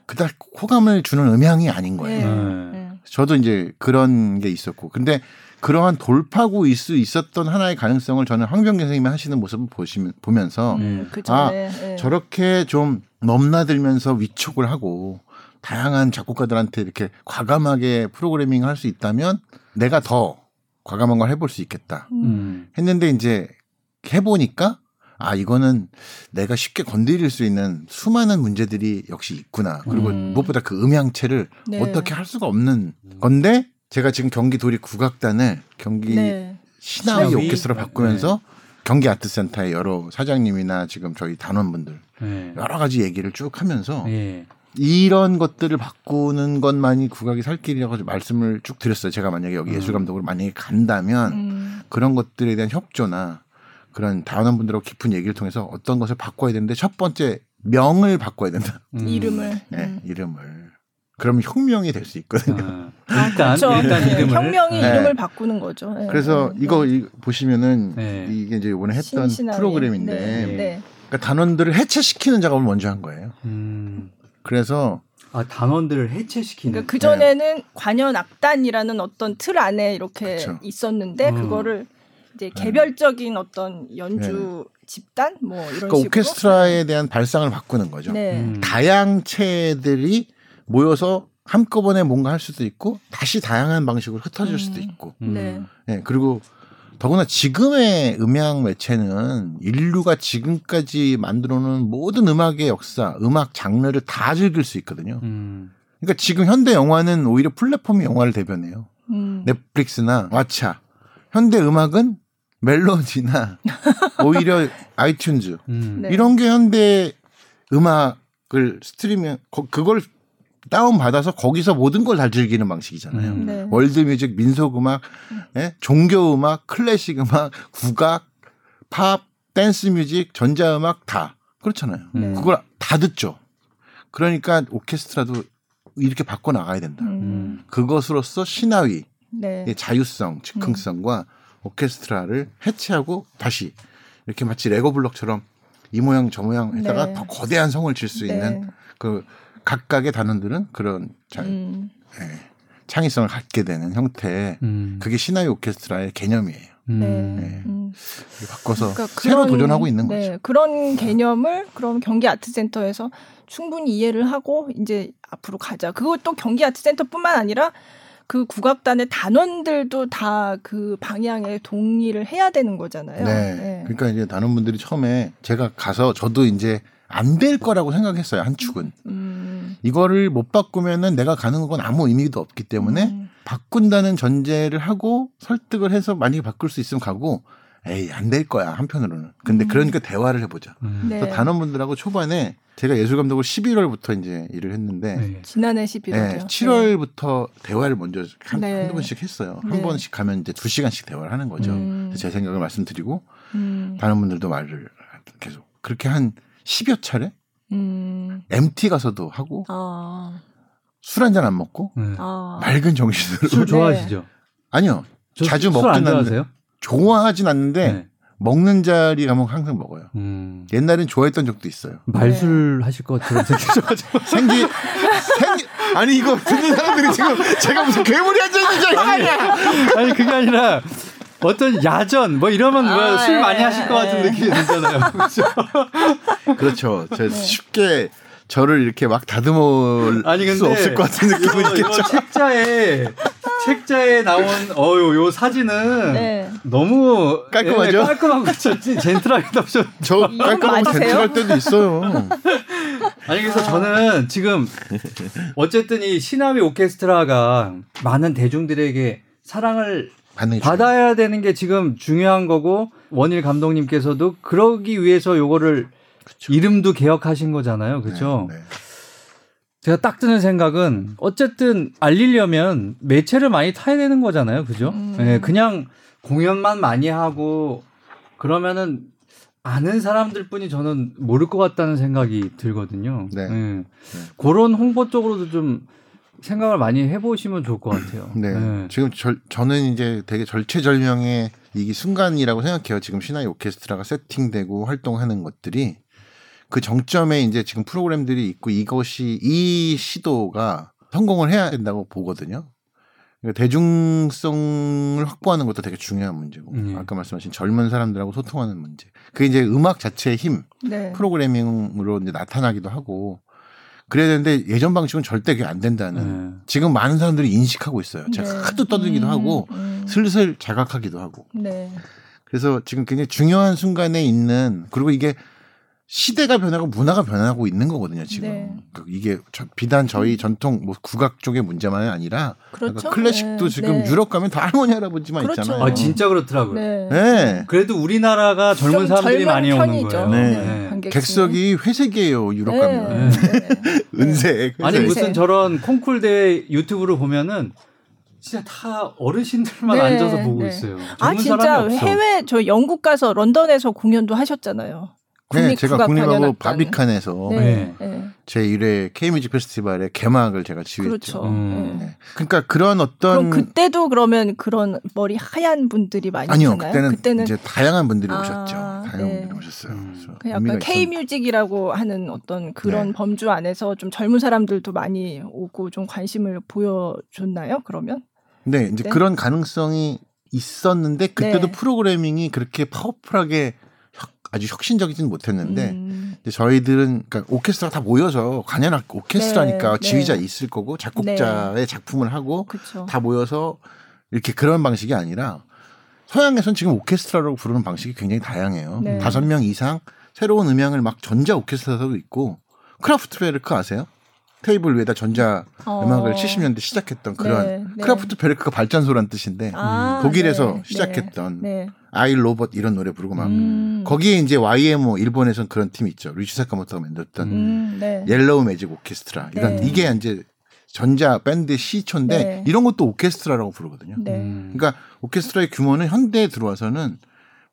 그닥 호감을 주는 음향이 아닌 거예요. 네. 네. 저도 이제 그런 게 있었고 근데 그러한 돌파구일 수 있었던 하나의 가능성을 저는 황병기 선생님이 하시는 모습을 보시면 보면서 음, 아 네, 네. 저렇게 좀 넘나들면서 위촉을 하고 다양한 작곡가들한테 이렇게 과감하게 프로그래밍을 할 수 있다면 내가 더 과감한 걸 해볼 수 있겠다 음. 했는데 이제 해보니까 아 이거는 내가 쉽게 건드릴 수 있는 수많은 문제들이 역시 있구나 그리고 음. 무엇보다 그 음향체를 네. 어떻게 할 수가 없는 건데 제가 지금 경기 도립 국악단을 경기 네. 신화의 오케스트라 바꾸면서 네. 경기 아트센터의 여러 사장님이나 지금 저희 단원분들 네. 여러 가지 얘기를 쭉 하면서 네. 이런 것들을 바꾸는 것만이 국악이 살 길이라고 말씀을 쭉 드렸어요. 제가 만약에 여기 음. 예술 감독으로 만약에 간다면 음. 그런 것들에 대한 협조나 그런 단원분들하고 깊은 얘기를 통해서 어떤 것을 바꿔야 되는데 첫 번째 명을 바꿔야 된다. 음. 이름을. 네, 음. 이름을. 그러면 혁명이 될 수 있거든요. 아, 일단 그렇죠. 일단 네. 이름을 혁명이 네. 이름을 바꾸는 거죠. 네. 그래서 네. 이거 이, 보시면은 네. 이게 이제 이번에 했던 신신하게. 프로그램인데 네. 그러니까 단원들을 해체시키는 작업을 먼저 한 거예요. 음. 그래서 아 단원들을 해체시키는. 그러니까 그 전에는 관현 악단이라는 어떤 틀 안에 이렇게 그렇죠. 있었는데 음. 그거를 이제 개별적인 어떤 연주 집단 뭐 이런 그러니까 식으로 오케스트라에 대한 발상을 바꾸는 거죠. 음. 다양체들이 모여서 한꺼번에 뭔가 할 수도 있고 다시 다양한 방식으로 흩어질 음. 수도 있고. 음. 네. 네. 그리고 더구나 지금의 음향 매체는 인류가 지금까지 만들어 놓은 모든 음악의 역사, 음악 장르를 다 즐길 수 있거든요. 음. 그러니까 지금 현대 영화는 오히려 플랫폼이 영화를 대변해요. 음. 넷플릭스나 왓챠. 현대 음악은 멜론이나 오히려 아이튠즈 음. 네. 이런 게 현대 음악을 스트리밍 그걸 다운 받아서 거기서 모든 걸 다 즐기는 방식이잖아요. 음. 네. 월드뮤직, 민속음악, 예? 종교음악, 클래식 음악, 국악, 팝, 댄스뮤직, 전자음악 다 그렇잖아요. 네. 그걸 다 듣죠. 그러니까 오케스트라도 이렇게 바꿔 나가야 된다. 음. 그것으로서 신화위, 네. 자유성, 즉흥성과 오케스트라를 해체하고 다시 이렇게 마치 레고 블록처럼 이 모양 저 모양 에다가 네. 더 거대한 성을 칠수 네. 있는 그 각각의 단원들은 그런 자, 음. 예, 창의성을 갖게 되는 형태 음. 그게 신화의 오케스트라의 개념이에요. 음. 네. 네. 음. 바꿔서 그러니까 새로 그런, 도전하고 있는 네. 거죠. 그런 개념을 그럼 경기 아트센터에서 충분히 이해를 하고 이제 앞으로 가자. 그것도 경기 아트센터뿐만 아니라 그 국악단의 단원들도 다 그 방향에 동의를 해야 되는 거잖아요. 네. 네. 그러니까 이제 단원분들이 처음에 제가 가서 저도 이제 안 될 거라고 생각했어요. 한 축은. 음. 이거를 못 바꾸면은 내가 가는 건 아무 의미도 없기 때문에 음. 바꾼다는 전제를 하고 설득을 해서 만약에 바꿀 수 있으면 가고 에이 안 될 거야 한편으로는. 근데 음. 그러니까 대화를 해보자. 음. 네. 그래서 단원분들하고 초반에 제가 예술 감독을 11월부터 이제 일을 했는데 네. 지난해 11월이요. 네, 7월부터 대화를 먼저 한, 네. 한두 번씩 했어요. 한 네. 번씩 가면 이제 두 시간씩 대화를 하는 거죠. 음. 제 생각을 말씀드리고 음. 다른 분들도 말을 계속 그렇게 한 10여 차례 음. MT 가서도 하고 아. 술한 잔 안 먹고 네. 아. 맑은 정신으로 술 좋아하시죠? 아니요. 자주 먹진 않는데 좋아하진 않는데 네. 먹는 자리 가면 항상 먹어요. 음. 옛날엔 좋아했던 적도 있어요. 말술 네. 하실 것처럼 생기셔가지고 생기 생기 아니 이거 듣는 사람들이 지금 제가 무슨 괴물이 앉아있는 아니, 아니 그게 아니라 어떤 야전 뭐 이러면 아, 술 예, 많이 하실 것 같은 예. 느낌이 들잖아요. 그렇죠. 그렇죠. 네. 쉽게 저를 이렇게 막 다듬을 아니, 근데 수 없을 것 같은 느낌이 있겠죠. 책자에 책자에 나온 어요 요 사진은 네. 너무 깔끔하죠. 예, 깔끔하고 젠틀하게 나오셨. 저 깔끔하고 젠틀할 때도 있어요. 아니 그래서 아. 저는 지금 어쨌든 이 시나미 오케스트라가 많은 대중들에게 사랑을 받아야 되는 게 지금 중요한 거고 원일 감독님께서도 그러기 위해서 요거를 그쵸. 이름도 개혁하신 거잖아요. 그죠? 네, 네. 제가 딱 드는 생각은 어쨌든 알리려면 매체를 많이 타야 되는 거잖아요. 그죠? 음. 네, 그냥 공연만 많이 하고 그러면은 아는 사람들 뿐이 저는 모를 것 같다는 생각이 들거든요. 네. 네. 네. 그런 홍보 쪽으로도 좀 생각을 많이 해보시면 좋을 것 같아요. 네. 네. 지금 절, 저는 이제 되게 절체절명의 이 순간이라고 생각해요. 지금 신화의 오케스트라가 세팅되고 활동하는 것들이 그 정점에 이제 지금 프로그램들이 있고 이것이 이 시도가 성공을 해야 된다고 보거든요. 그러니까 대중성을 확보하는 것도 되게 중요한 문제고 음. 아까 말씀하신 젊은 사람들하고 소통하는 문제. 그게 이제 음악 자체의 힘, 네. 프로그래밍으로 이제 나타나기도 하고 그래야 되는데 예전 방식은 절대 그게 안 된다는 네. 지금 많은 사람들이 인식하고 있어요. 제가 네. 하도 떠들기도 음, 하고 음. 슬슬 자각하기도 하고. 네. 그래서 지금 굉장히 중요한 순간에 있는 그리고 이게 시대가 변하고 문화가 변하고 있는 거거든요 지금 네. 그 이게 비단 저희 음. 전통 뭐 국악 쪽의 문제만이 아니라 그렇죠? 클래식도 네. 지금 네. 유럽 가면 다 할머니 할아버지만 그렇죠. 있잖아요. 아 진짜 그렇더라고요. 네. 네. 그래도 우리나라가 젊은 사람들이 많이 오는 거예요. 네. 네. 객석이 회색이에요 유럽 가면 은색. 회색. 아니 무슨 저런 콩쿨 대회 유튜브로 보면은 진짜 다 어르신들만 네, 앉아서 보고 네. 있어요. 아 진짜 해외 저 영국 가서 런던에서 공연도 하셨잖아요. 네, 제가 국립하고 바비칸에서 네, 네. 제 1회 K뮤직 페스티벌의 개막을 제가 지휘했죠. 그렇죠. 음. 네. 그러니까 그런 어떤 그럼 그때도 그러면 그런 머리 하얀 분들이 많이 아니요? 그때는, 그때는 이제 다양한 분들이 아, 오셨죠. 다양한 네. 분들이 오셨어요. 음. 그 약간 K뮤직이라고 하는 어떤 그런 네. 범주 안에서 좀 젊은 사람들도 많이 오고 좀 관심을 보여줬나요? 그러면? 네, 이제 그런 가능성이 있었는데 그때도 네. 프로그래밍이 그렇게 파워풀하게 아주 혁신적이지는 못했는데 음. 저희들은 그러니까 오케스트라 다 모여서 관현악 오케스트라니까 네, 지휘자 네. 있을 거고 작곡자의 네. 작품을 하고 그쵸. 다 모여서 이렇게 그런 방식이 아니라 서양에선 지금 오케스트라라고 부르는 방식이 굉장히 다양해요. 네. 다섯 명 이상 새로운 음향을 막 전자 오케스트라도 있고 크라프트베르크 아세요? 테이블 위에다 전자 어. 음악을 70년대 시작했던 그런 네, 네. 크라프트 베르크가 발전소란 뜻인데 아, 독일에서 네, 시작했던 네. I Robot 이런 노래 부르고 막 음. 거기에 이제 YMO 일본에선 그런 팀이 있죠. 류이치 사카모토가 만들었던 음, 네. 옐로우 매직 오케스트라 이런 네. 이게 이제 전자 밴드 시초인데 네. 이런 것도 오케스트라라고 부르거든요. 네. 음. 그러니까 오케스트라의 규모는 현대에 들어와서는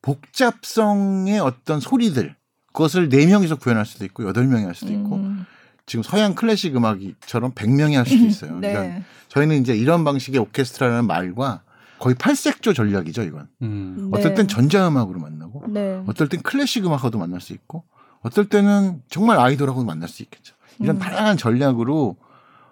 복잡성의 어떤 소리들 그것을 네 명이서 구현할 수도 있고 여덟 명이 할 수도 있고 음. 지금 서양 클래식 음악이처럼 100명이 할 수도 있어요. 네. 그러니까 저희는 이제 이런 방식의 오케스트라라는 말과 거의 팔색조 전략이죠, 이건. 음. 어떨 네. 땐 전자음악으로 만나고, 네. 어떨 땐 클래식 음악하고도 만날 수 있고, 어떨 때는 정말 아이돌하고도 만날 수 있겠죠. 이런 음. 다양한 전략으로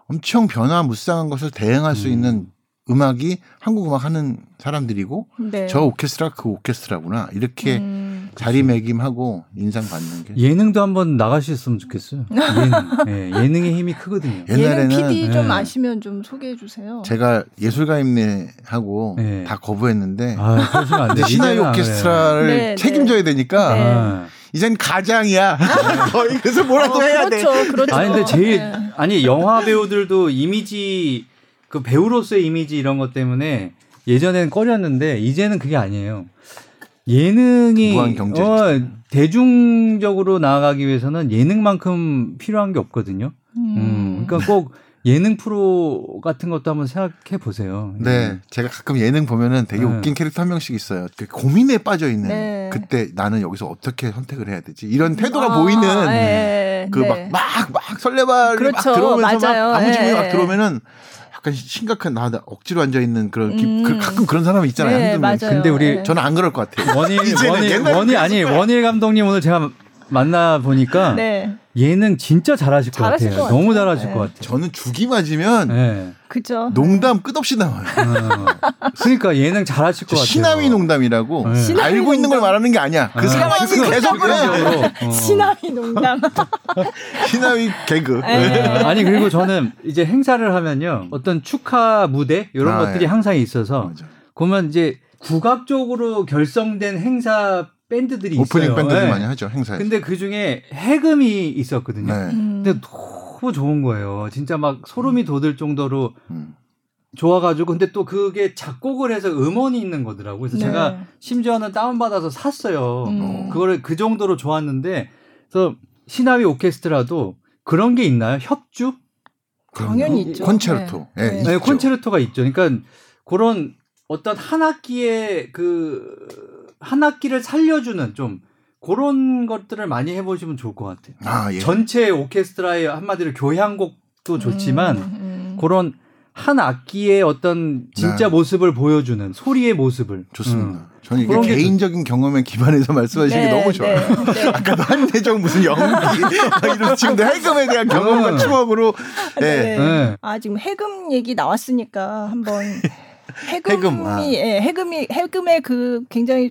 엄청 변화무쌍한 것을 대응할 음. 수 있는 음악이 한국 음악 하는 사람들이고 네. 저 오케스트라 그 오케스트라구나 이렇게 음. 자리매김하고 인상 받는 게 예능도 한번 나가셨으면 좋겠어요. 예능. 네, 예능의 힘이 크거든요. 옛날에는 예능 PD 좀 네. 아시면 좀 소개해 주세요. 제가 예술가 임내하고 네. 다 거부했는데 아, 신화의 오케스트라를 네, 네. 책임져야 되니까 아. 이젠 가장이야. 거의 그래서 뭐라도 어, 해야 그렇죠, 돼. 그렇죠. 아니 근데 제일 아니 영화 배우들도 이미지 그 배우로서의 이미지 이런 것 때문에 예전에는 꺼렸는데 이제는 그게 아니에요. 예능이 어, 대중적으로 나아가기 위해서는 예능만큼 필요한 게 없거든요. 음. 음 그러니까 꼭 예능 프로 같은 것도 한번 생각해 보세요. 네, 음. 제가 가끔 예능 보면은 되게 네. 웃긴 캐릭터 한 명씩 있어요. 그 고민에 빠져 있는 네. 그때 나는 여기서 어떻게 선택을 해야 되지? 이런 태도가 아, 보이는 네. 그막 막막 막 설레발이 그렇죠. 막 들어오면서 맞아요. 막 아무 질문이 막 네. 들어오면은 약간 심각한 나 억지로 앉아 있는 그런 음. 그 가끔 그런 사람이 있잖아요. 네, 맞아요. 근데 우리 네. 저는 안 그럴 것 같아요. 원일 원일 원일 아니 원일 감독님 오늘 제가 만나 보니까 네. 예능 진짜 잘하실 것 같아요. 것 너무 잘하실 네. 것 같아요. 저는 죽이 맞으면 네. 그죠. 농담 끝없이 나와요. 어. 그러니까 예능 잘하실 것 같아요. 시나미 농담이라고 네. 시나미 알고 농담. 있는 걸 말하는 게 아니야. 그 아, 상황이 계속 그래. 어. 시나미 농담. 시나미 개그. 네. 아니 그리고 저는 이제 행사를 하면요. 어떤 축하 무대 이런 아, 것들이 예. 항상 있어서 맞아. 그러면 이제 국악적으로 결성된 행사 밴드들이 오프닝 있어요. 밴드들 네. 많이 하죠 행사에. 근데 그 중에 해금이 있었거든요. 네. 음. 근데 너무 좋은 거예요. 진짜 막 소름이 돋을 정도로 음. 좋아가지고 근데 또 그게 작곡을 해서 음원이 있는 거더라고요. 그래서 네. 제가 심지어는 다운 받아서 샀어요. 음. 그거를 그 정도로 좋았는데 그래서 시나위 오케스트라도 그런 게 있나요? 협주? 당연히 있죠. 콘체르토. 네. 네. 네, 콘체르토가 있죠. 그러니까 그런 어떤 한 학기에 그 한 학기를 살려주는 좀 그런 것들을 많이 해보시면 좋을 것 같아요. 아, 예. 전체 오케스트라의 한마디로 교향곡도 좋지만 음, 음. 그런 한 악기의 어떤 진짜 네. 모습을 보여주는 소리의 모습을 좋습니다. 음. 저는 이게 개인적인 경험에 기반해서 말씀하시는 네, 게 너무 좋아요. 네, 네. 아까도 한대정 무슨 연기 이런 지금도 해금에 대한 경험과 음. 추억으로. 네. 네. 아 지금 해금 얘기 나왔으니까 한번 해금이 해금, 아. 예, 해금이 해금의 그 굉장히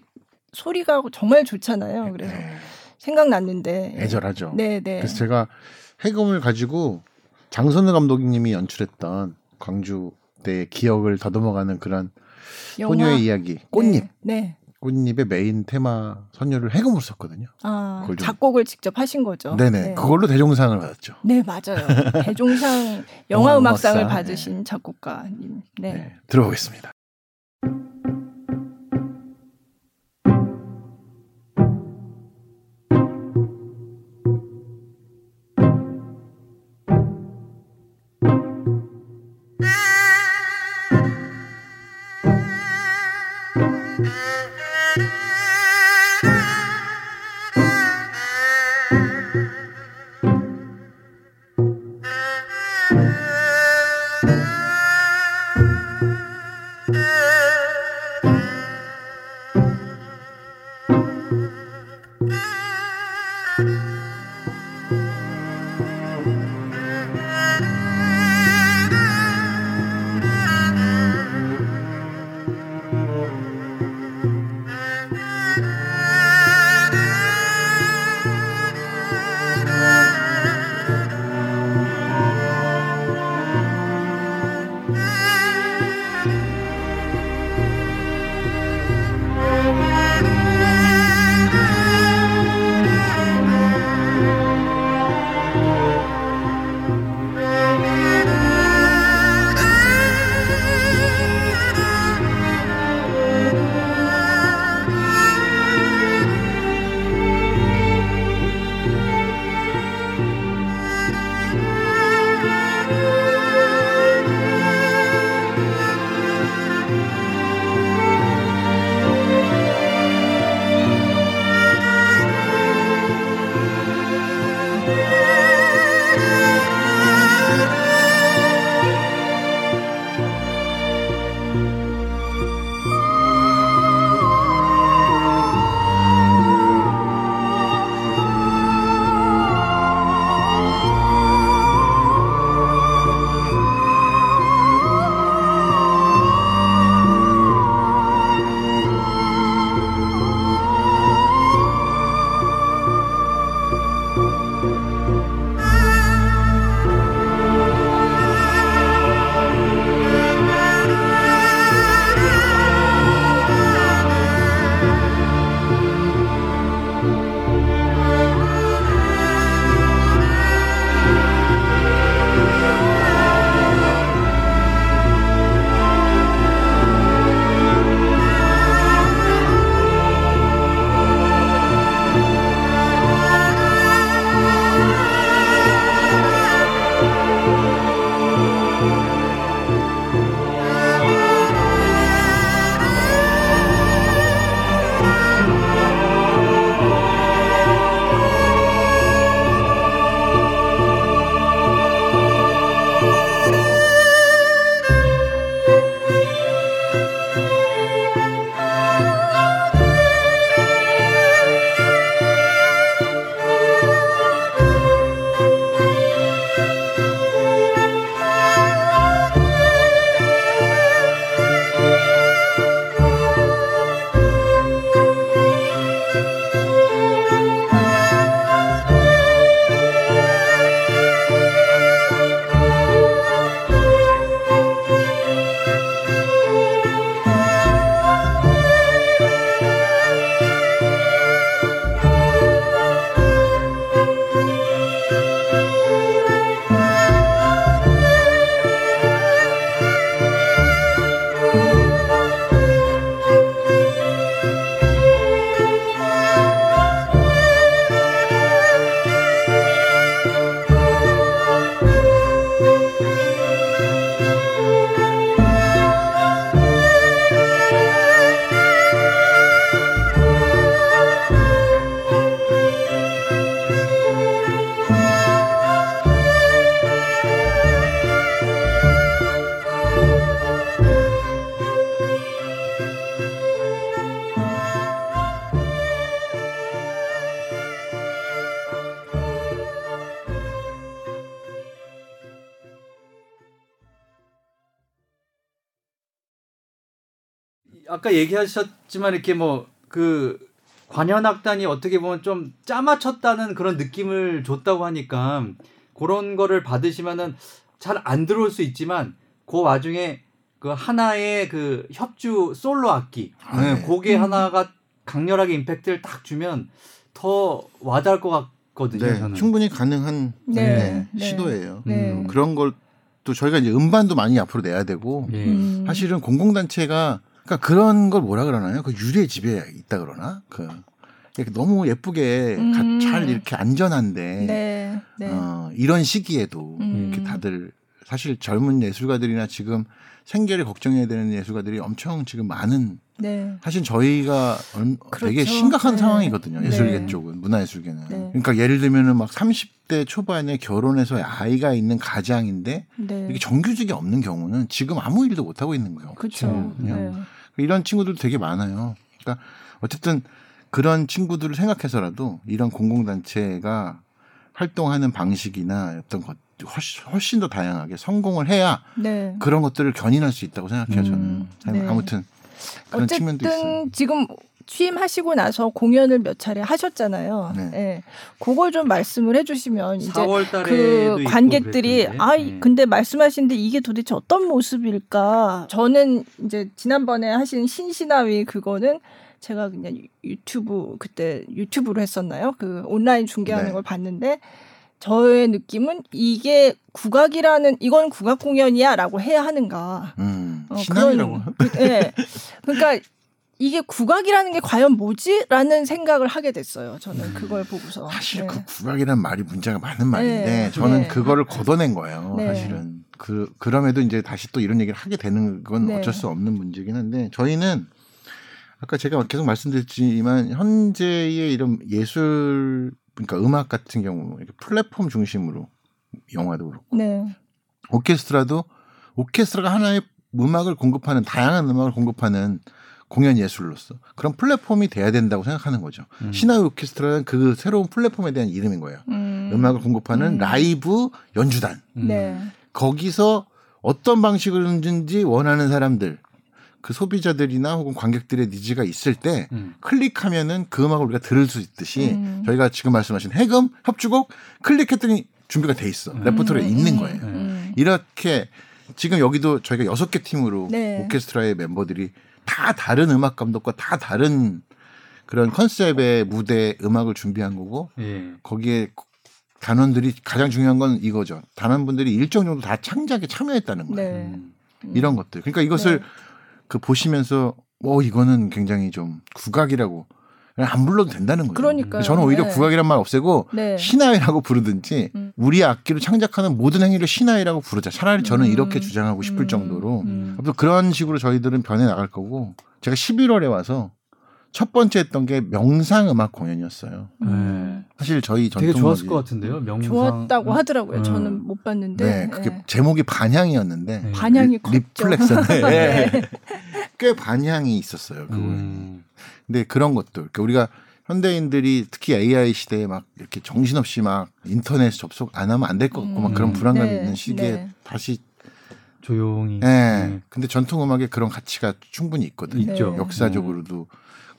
소리가 정말 좋잖아요. 그래서 네. 생각났는데 애절하죠. 네, 네. 그래서 제가 해금을 가지고 장선우 감독님이 연출했던 광주 때 기억을 더듬어가는 그런 영화? 소녀의 이야기 꽃잎. 네. 네. 꽃잎의 메인 테마 선율을 해금으로 썼거든요. 아, 작곡을 직접 하신 거죠. 네네. 네. 그걸로 대종상을 받았죠. 네, 맞아요. 대종상 영화 음악상을 받으신 네. 작곡가님. 네. 네. 들어보겠습니다. 아까 얘기하셨지만 이렇게 뭐 그 관현악단이 어떻게 보면 좀 짜맞췄다는 그런 느낌을 줬다고 하니까 그런 거를 받으시면은 잘 안 들어올 수 있지만 그 와중에 그 하나의 그 협주 솔로 악기 아, 네. 곡에 음. 하나가 강렬하게 임팩트를 딱 주면 더 와닿을 것 같거든요. 네, 저는. 충분히 가능한 네. 네. 시도예요. 네. 음, 그런 걸 또 저희가 이제 음반도 많이 앞으로 내야 되고 음. 사실은 공공단체가 그러니까 그런 걸 뭐라 그러나요? 그 유례 집에 있다 그러나 그 너무 예쁘게 음. 잘 이렇게 안전한데 네, 네. 어, 이런 시기에도 음. 이렇게 다들 사실 젊은 예술가들이나 지금 생계를 걱정해야 되는 예술가들이 엄청 지금 많은 네. 사실 저희가 그렇죠. 되게 심각한 네. 상황이거든요. 예술계 네. 쪽은 문화예술계는. 네. 그러니까 예를 들면은 막 30대 초반에 결혼해서 아이가 있는 가장인데 네. 이게 정규직이 없는 경우는 지금 아무 일도 못 하고 있는 거예요. 그렇죠. 이런 친구들 되게 많아요. 그러니까 어쨌든 그런 친구들을 생각해서라도 이런 공공단체가 활동하는 방식이나 어떤 것 훨씬, 훨씬 더 다양하게 성공을 해야 네. 그런 것들을 견인할 수 있다고 생각해요 저는 음, 네. 아무튼 그런 측면도 있어요. 지금 취임하시고 나서 공연을 몇 차례 하셨잖아요. 네. 네. 그걸 좀 말씀을 해주시면 이제 그 관객들이 아 네. 근데 말씀하신데 이게 도대체 어떤 모습일까? 저는 이제 지난번에 하신 신신하위 그거는 제가 그냥 유튜브 그때 유튜브로 했었나요? 그 온라인 중계하는 네. 걸 봤는데 저의 느낌은 이게 국악이라는 이건 국악 공연이야라고 해야 하는가? 음, 어, 그런 네. 그러니까 이게 국악이라는 게 과연 뭐지?라는 생각을 하게 됐어요. 저는 음, 그걸 보고서 사실 네. 그 국악이라는 말이 문제가 많은 말인데 네. 저는 네. 그거를 걷어낸 거예요. 네. 사실은 그 그럼에도 이제 다시 또 이런 얘기를 하게 되는 건 네. 어쩔 수 없는 문제긴 한데 저희는 아까 제가 계속 말씀드렸지만 현재의 이런 예술 그러니까 음악 같은 경우 이렇게 플랫폼 중심으로 영화도 그렇고 네. 오케스트라도 오케스트라가 하나의 음악을 공급하는 다양한 음악을 공급하는 공연 예술로서 그런 플랫폼이 돼야 된다고 생각하는 거죠. 음. 신화의 오케스트라는 그 새로운 플랫폼에 대한 이름인 거예요. 음. 악을 공급하는 음. 라이브 연주단. 네. 거기서 어떤 방식을든지 원하는 사람들 그 소비자들이나 혹은 관객들의 니즈가 있을 때 음. 클릭하면은 그 음악을 우리가 들을 수 있듯이 음. 저희가 지금 말씀하신 해금 협주곡 클릭했더니 준비가 돼 있어 음. 레퍼토리에 있는 거예요. 음. 이렇게 지금 여기도 저희가 여섯 개 팀으로 네. 오케스트라의 멤버들이 다 다른 음악 감독과 다 다른 그런 컨셉의 무대 음악을 준비한 거고 예. 거기에 단원들이 가장 중요한 건 이거죠. 단원분들이 일정 정도 다 창작에 참여했다는 거예요. 네. 음. 이런 것들. 그러니까 이것을 네. 그 보시면서 어 이거는 굉장히 좀 국악이라고 안 불러도 된다는 거죠. 그러니까 저는 오히려 네. 국악이란 말 없애고 네. 시나위라고 부르든지 음. 우리 악기로 창작하는 모든 행위를 시나위라고 부르자. 차라리 저는 음. 이렇게 주장하고 싶을 음. 정도로 음. 그런 식으로 저희들은 변해 나갈 거고 제가 11월에 와서 첫 번째 했던 게 명상 음악 공연이었어요. 네. 사실 저희 전통 되게 좋았을 것 같은데요. 명상 좋았다고 하더라고요. 음. 저는 못 봤는데. 네, 그게 네. 제목이 반향이었는데 네. 반향이 reflex인데 네. 꽤 반향이 있었어요. 그거. 음. 근데 그런 것들 그러니까 우리가 현대인들이 특히 AI 시대에 막 이렇게 정신없이 막 인터넷 접속 안 하면 안 될 것 같고 음. 막 그런 불안감이 네. 있는 시기에 네. 다시 조용히. 네. 근데 전통 음악에 그런 가치가 충분히 있거든요. 있죠. 역사적으로도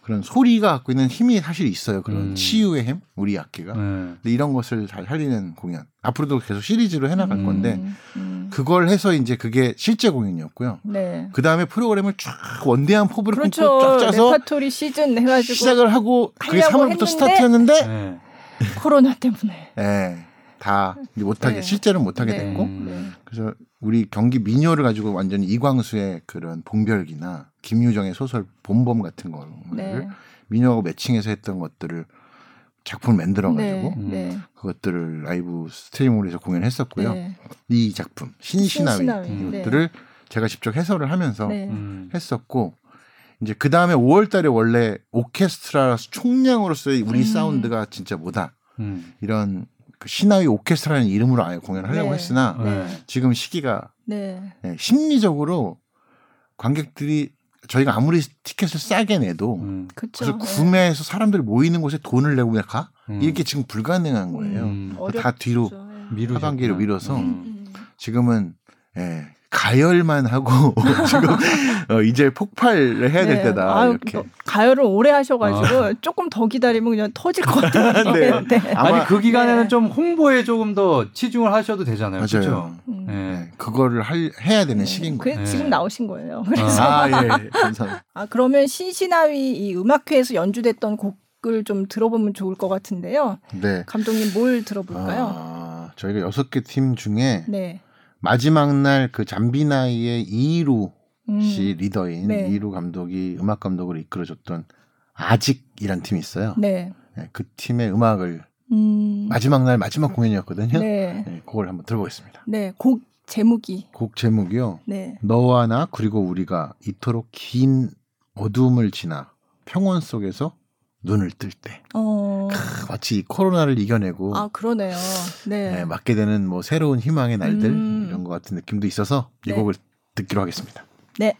그런 소리가 갖고 있는 힘이 사실 있어요. 그런 음. 치유의 힘, 우리 악기가. 음. 근데 이런 것을 잘 살리는 공연. 앞으로도 계속 시리즈로 해나갈 음. 건데 음. 그걸 해서 이제 그게 실제 공연이었고요. 네. 그 다음에 프로그램을 쫙 원대한 포부를 그렇죠. 쫙 짜서 레파토리 시즌 해가지고 시작을 하고 그게 3월부터 스타트였는데 네. 코로나 때문에. 네. 다 못하게 네. 실제로는 못하게 네. 됐고 네. 그래서 우리 경기 민요를 가지고 완전히 이광수의 그런 봉별기나 김유정의 소설 봄봄 같은 거를 네. 민요하고 매칭해서 했던 것들을 작품을 만들어 가지고 네. 네. 그것들을 라이브 스트리밍으로 해서 공연했었고요. 네. 이 작품 신시나위, 신시나위. 이것들을 제가 직접 해설을 하면서 음. 했었고 이제 그 다음에 5월달에 원래 오케스트라 총량으로서의 우리 음. 사운드가 진짜 뭐다 음. 이런 그 신화위 오케스트라는 이름으로 아예 공연을 하려고 네. 했으나 네. 지금 시기가 네. 네. 심리적으로 관객들이 저희가 아무리 티켓을 싸게 내도 음. 그래서 구매해서 사람들이 모이는 곳에 돈을 내고 왜 가? 음. 이게 지금 불가능한 거예요. 음. 다 뒤로 하반기로 밀어서 음. 지금은 예, 가열만 하고 지금 어, 이제 폭발을 해야 될 네. 때다 아, 이렇게 가열을 오래 하셔가지고 아. 조금 더 기다리면 그냥 터질 것 같아요. 네. 네. 아니 그 기간에는 네. 좀 홍보에 조금 더 치중을 하셔도 되잖아요. 맞아요. 그렇죠? 음. 네. 그거를 할, 해야 되는 네. 시기인 거예요. 그, 지금 나오신 거예요. 그래서 아, 예. 감사합니다. 아 그러면 신신하위 이 음악회에서 연주됐던 곡을 좀 들어보면 좋을 것 같은데요. 네. 감독님 뭘 들어볼까요? 아, 저희가 여섯 개 팀 중에 네. 마지막 날 그 잠비나이의 이루 음. 씨 리더인 네. 이루 감독이 음악 감독을 이끌어줬던 아직이란 팀이 있어요. 네. 네 그 팀의 음악을 음. 마지막 날 마지막 공연이었거든요. 네. 네. 그걸 한번 들어보겠습니다. 네, 곡 제목이 곡 제목이요. 네. 너와 나 그리고 우리가 이토록 긴 어둠을 지나 평온 속에서 눈을 뜰 때. 어... 크, 마치 코로나를 이겨내고. 아, 그러네요. 네. 네 맞게 되는 뭐 새로운 희망의 날들 음... 이런 것 같은 느낌도 있어서 이 네. 곡을 듣기로 하겠습니다. 네.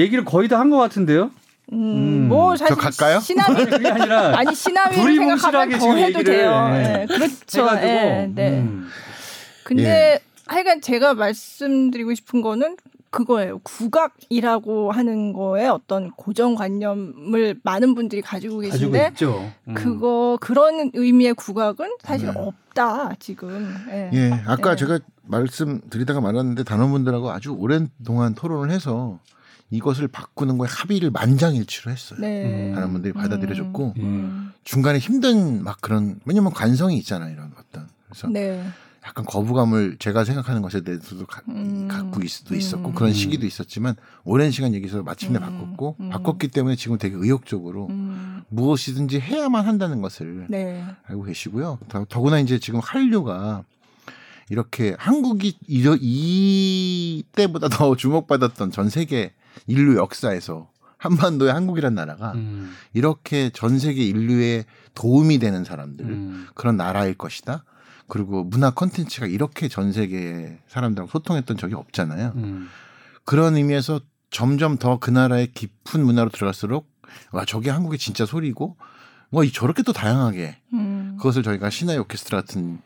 얘기를 거의 다 한 것 같은데요. 음, 음, 뭐 사실 갈까요? 시나미 그게 아니라 아니 시나미 생각하면 더 해도 돼요. 네. 네. 그렇죠. 네. 네. 음. 근데 예. 하여간 제가 말씀드리고 싶은 거는 그거예요. 국악이라고 하는 거에 어떤 고정관념을 많은 분들이 가지고 계신데 가지고 음. 그거 그런 의미의 국악은 사실 네. 없다 지금. 예, 예 아까 네. 제가 말씀드리다가 말았는데 단원분들하고 아주 오랜 동안 토론을 해서 이것을 바꾸는 거에 합의를 만장일치로 했어요. 네. 많은 분들이 받아들여줬고 음. 음. 중간에 힘든 막 그런 왜냐면 관성이 있잖아요 이런 어떤 그래서 네. 약간 거부감을 제가 생각하는 것에 대해서도 가, 음. 갖고 있, 도 있었고 음. 그런 시기도 있었지만 오랜 시간 얘기해서 마침내 음. 바꿨고 음. 바꿨기 때문에 지금 되게 의욕적으로 음. 무엇이든지 해야만 한다는 것을 네. 알고 계시고요. 더구나 이제 지금 한류가 이렇게 한국이 이 때보다 더 주목받았던 전 세계 인류 역사에서 한반도의 한국이란 나라가 음. 이렇게 전 세계 인류에 도움이 되는 사람들 그런 나라일 것이다. 그리고 문화 콘텐츠가 이렇게 전 세계 사람들하고 소통했던 적이 없잖아요. 음. 그런 의미에서 점점 더 그 나라의 깊은 문화로 들어갈수록 와 저게 한국의 진짜 소리고 뭐 저렇게 또 다양하게 음. 그것을 저희가 신화의 오케스트라 같은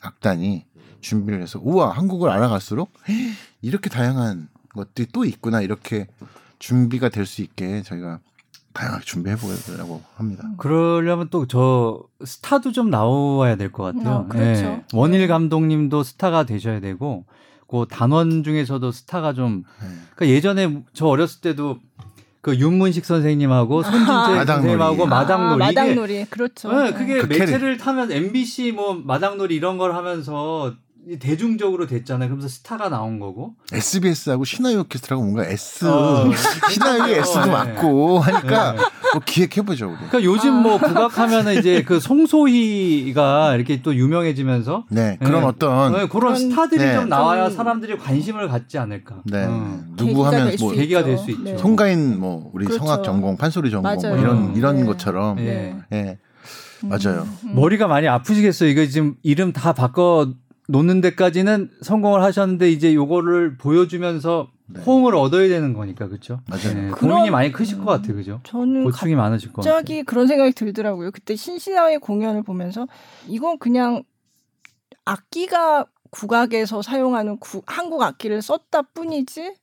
악단이 준비를 해서 우와 한국을 알아갈수록 이렇게 다양한 것들이 또 있구나 이렇게 준비가 될 수 있게 저희가 다양하게 준비해 보려고 합니다. 음. 그러려면 또 저 스타도 좀 나와야 될 것 같아요. 어, 그렇죠. 네. 원일 감독님도 스타가 되셔야 되고 그 단원 중에서도 스타가 좀 네. 그러니까 예전에 저 어렸을 때도 그 윤문식 선생님하고 손진재 아, 선생님하고 마당놀이, 아, 마당놀이 그렇죠. 네, 그게 그 매체를 타면 MBC 뭐 마당놀이 이런 걸 하면서 대중적으로 됐잖아요. 그러면서 스타가 나온 거고. SBS하고 신화의 오케스트라가 뭔가 S, 어, 신화의 S도 네. 맞고 하니까 네. 뭐 기획해보죠. 우리. 그러니까 요즘 뭐 국악하면은 이제 그 송소희가 이렇게 또 유명해지면서. 네, 그런 네. 어떤. 네, 그런 스타들이 네. 좀 나와야 사람들이 관심을 갖지 않을까. 네. 어. 누구 하면 뭐. 계기가 될 수 있죠. 네. 송가인 뭐 우리 그렇죠. 성악 전공, 판소리 전공 뭐 이런, 이런 것처럼. 예. 네. 맞아요. 음. 머리가 많이 아프시겠어요. 이거 지금 이름 다 바꿔 놓는 데까지는 성공을 하셨는데 이제 요거를 보여주면서 네. 호응을 얻어야 되는 거니까 그렇죠. 맞아요. 네, 고민이 많이 크실 것 같아요, 그죠? 저는 고충이 많으실 것 같아요. 갑자기 그런 생각이 들더라고요. 그때 신시아의 공연을 보면서 이건 그냥 악기가 국악에서 사용하는 구, 한국 악기를 썼다 뿐이지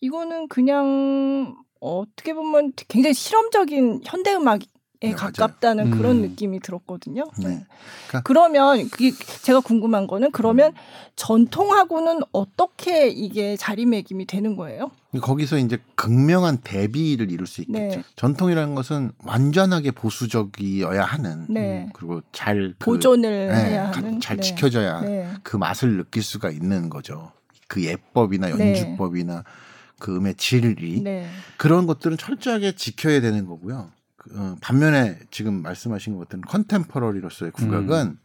이거는 그냥 어떻게 보면 굉장히 실험적인 현대 음악 에 네, 가깝다는 음. 그런 느낌이 들었거든요. 네. 네. 그러니까 그러면 제가 궁금한 거는 그러면 음. 전통하고는 어떻게 이게 자리매김이 되는 거예요? 거기서 이제 극명한 대비를 이룰 수 있겠죠. 네. 전통이라는 것은 완전하게 보수적이어야 하는 네. 음, 그리고 잘 그, 보존을 네, 해야 하는 잘 네. 지켜져야 네. 그 맛을 느낄 수가 있는 거죠. 그 예법이나 연주법이나 그 음의 질이 그런 것들은 철저하게 지켜야 되는 거고요. 어, 반면에 지금 말씀하신 것 같은 contemporary로서의 국악은 음.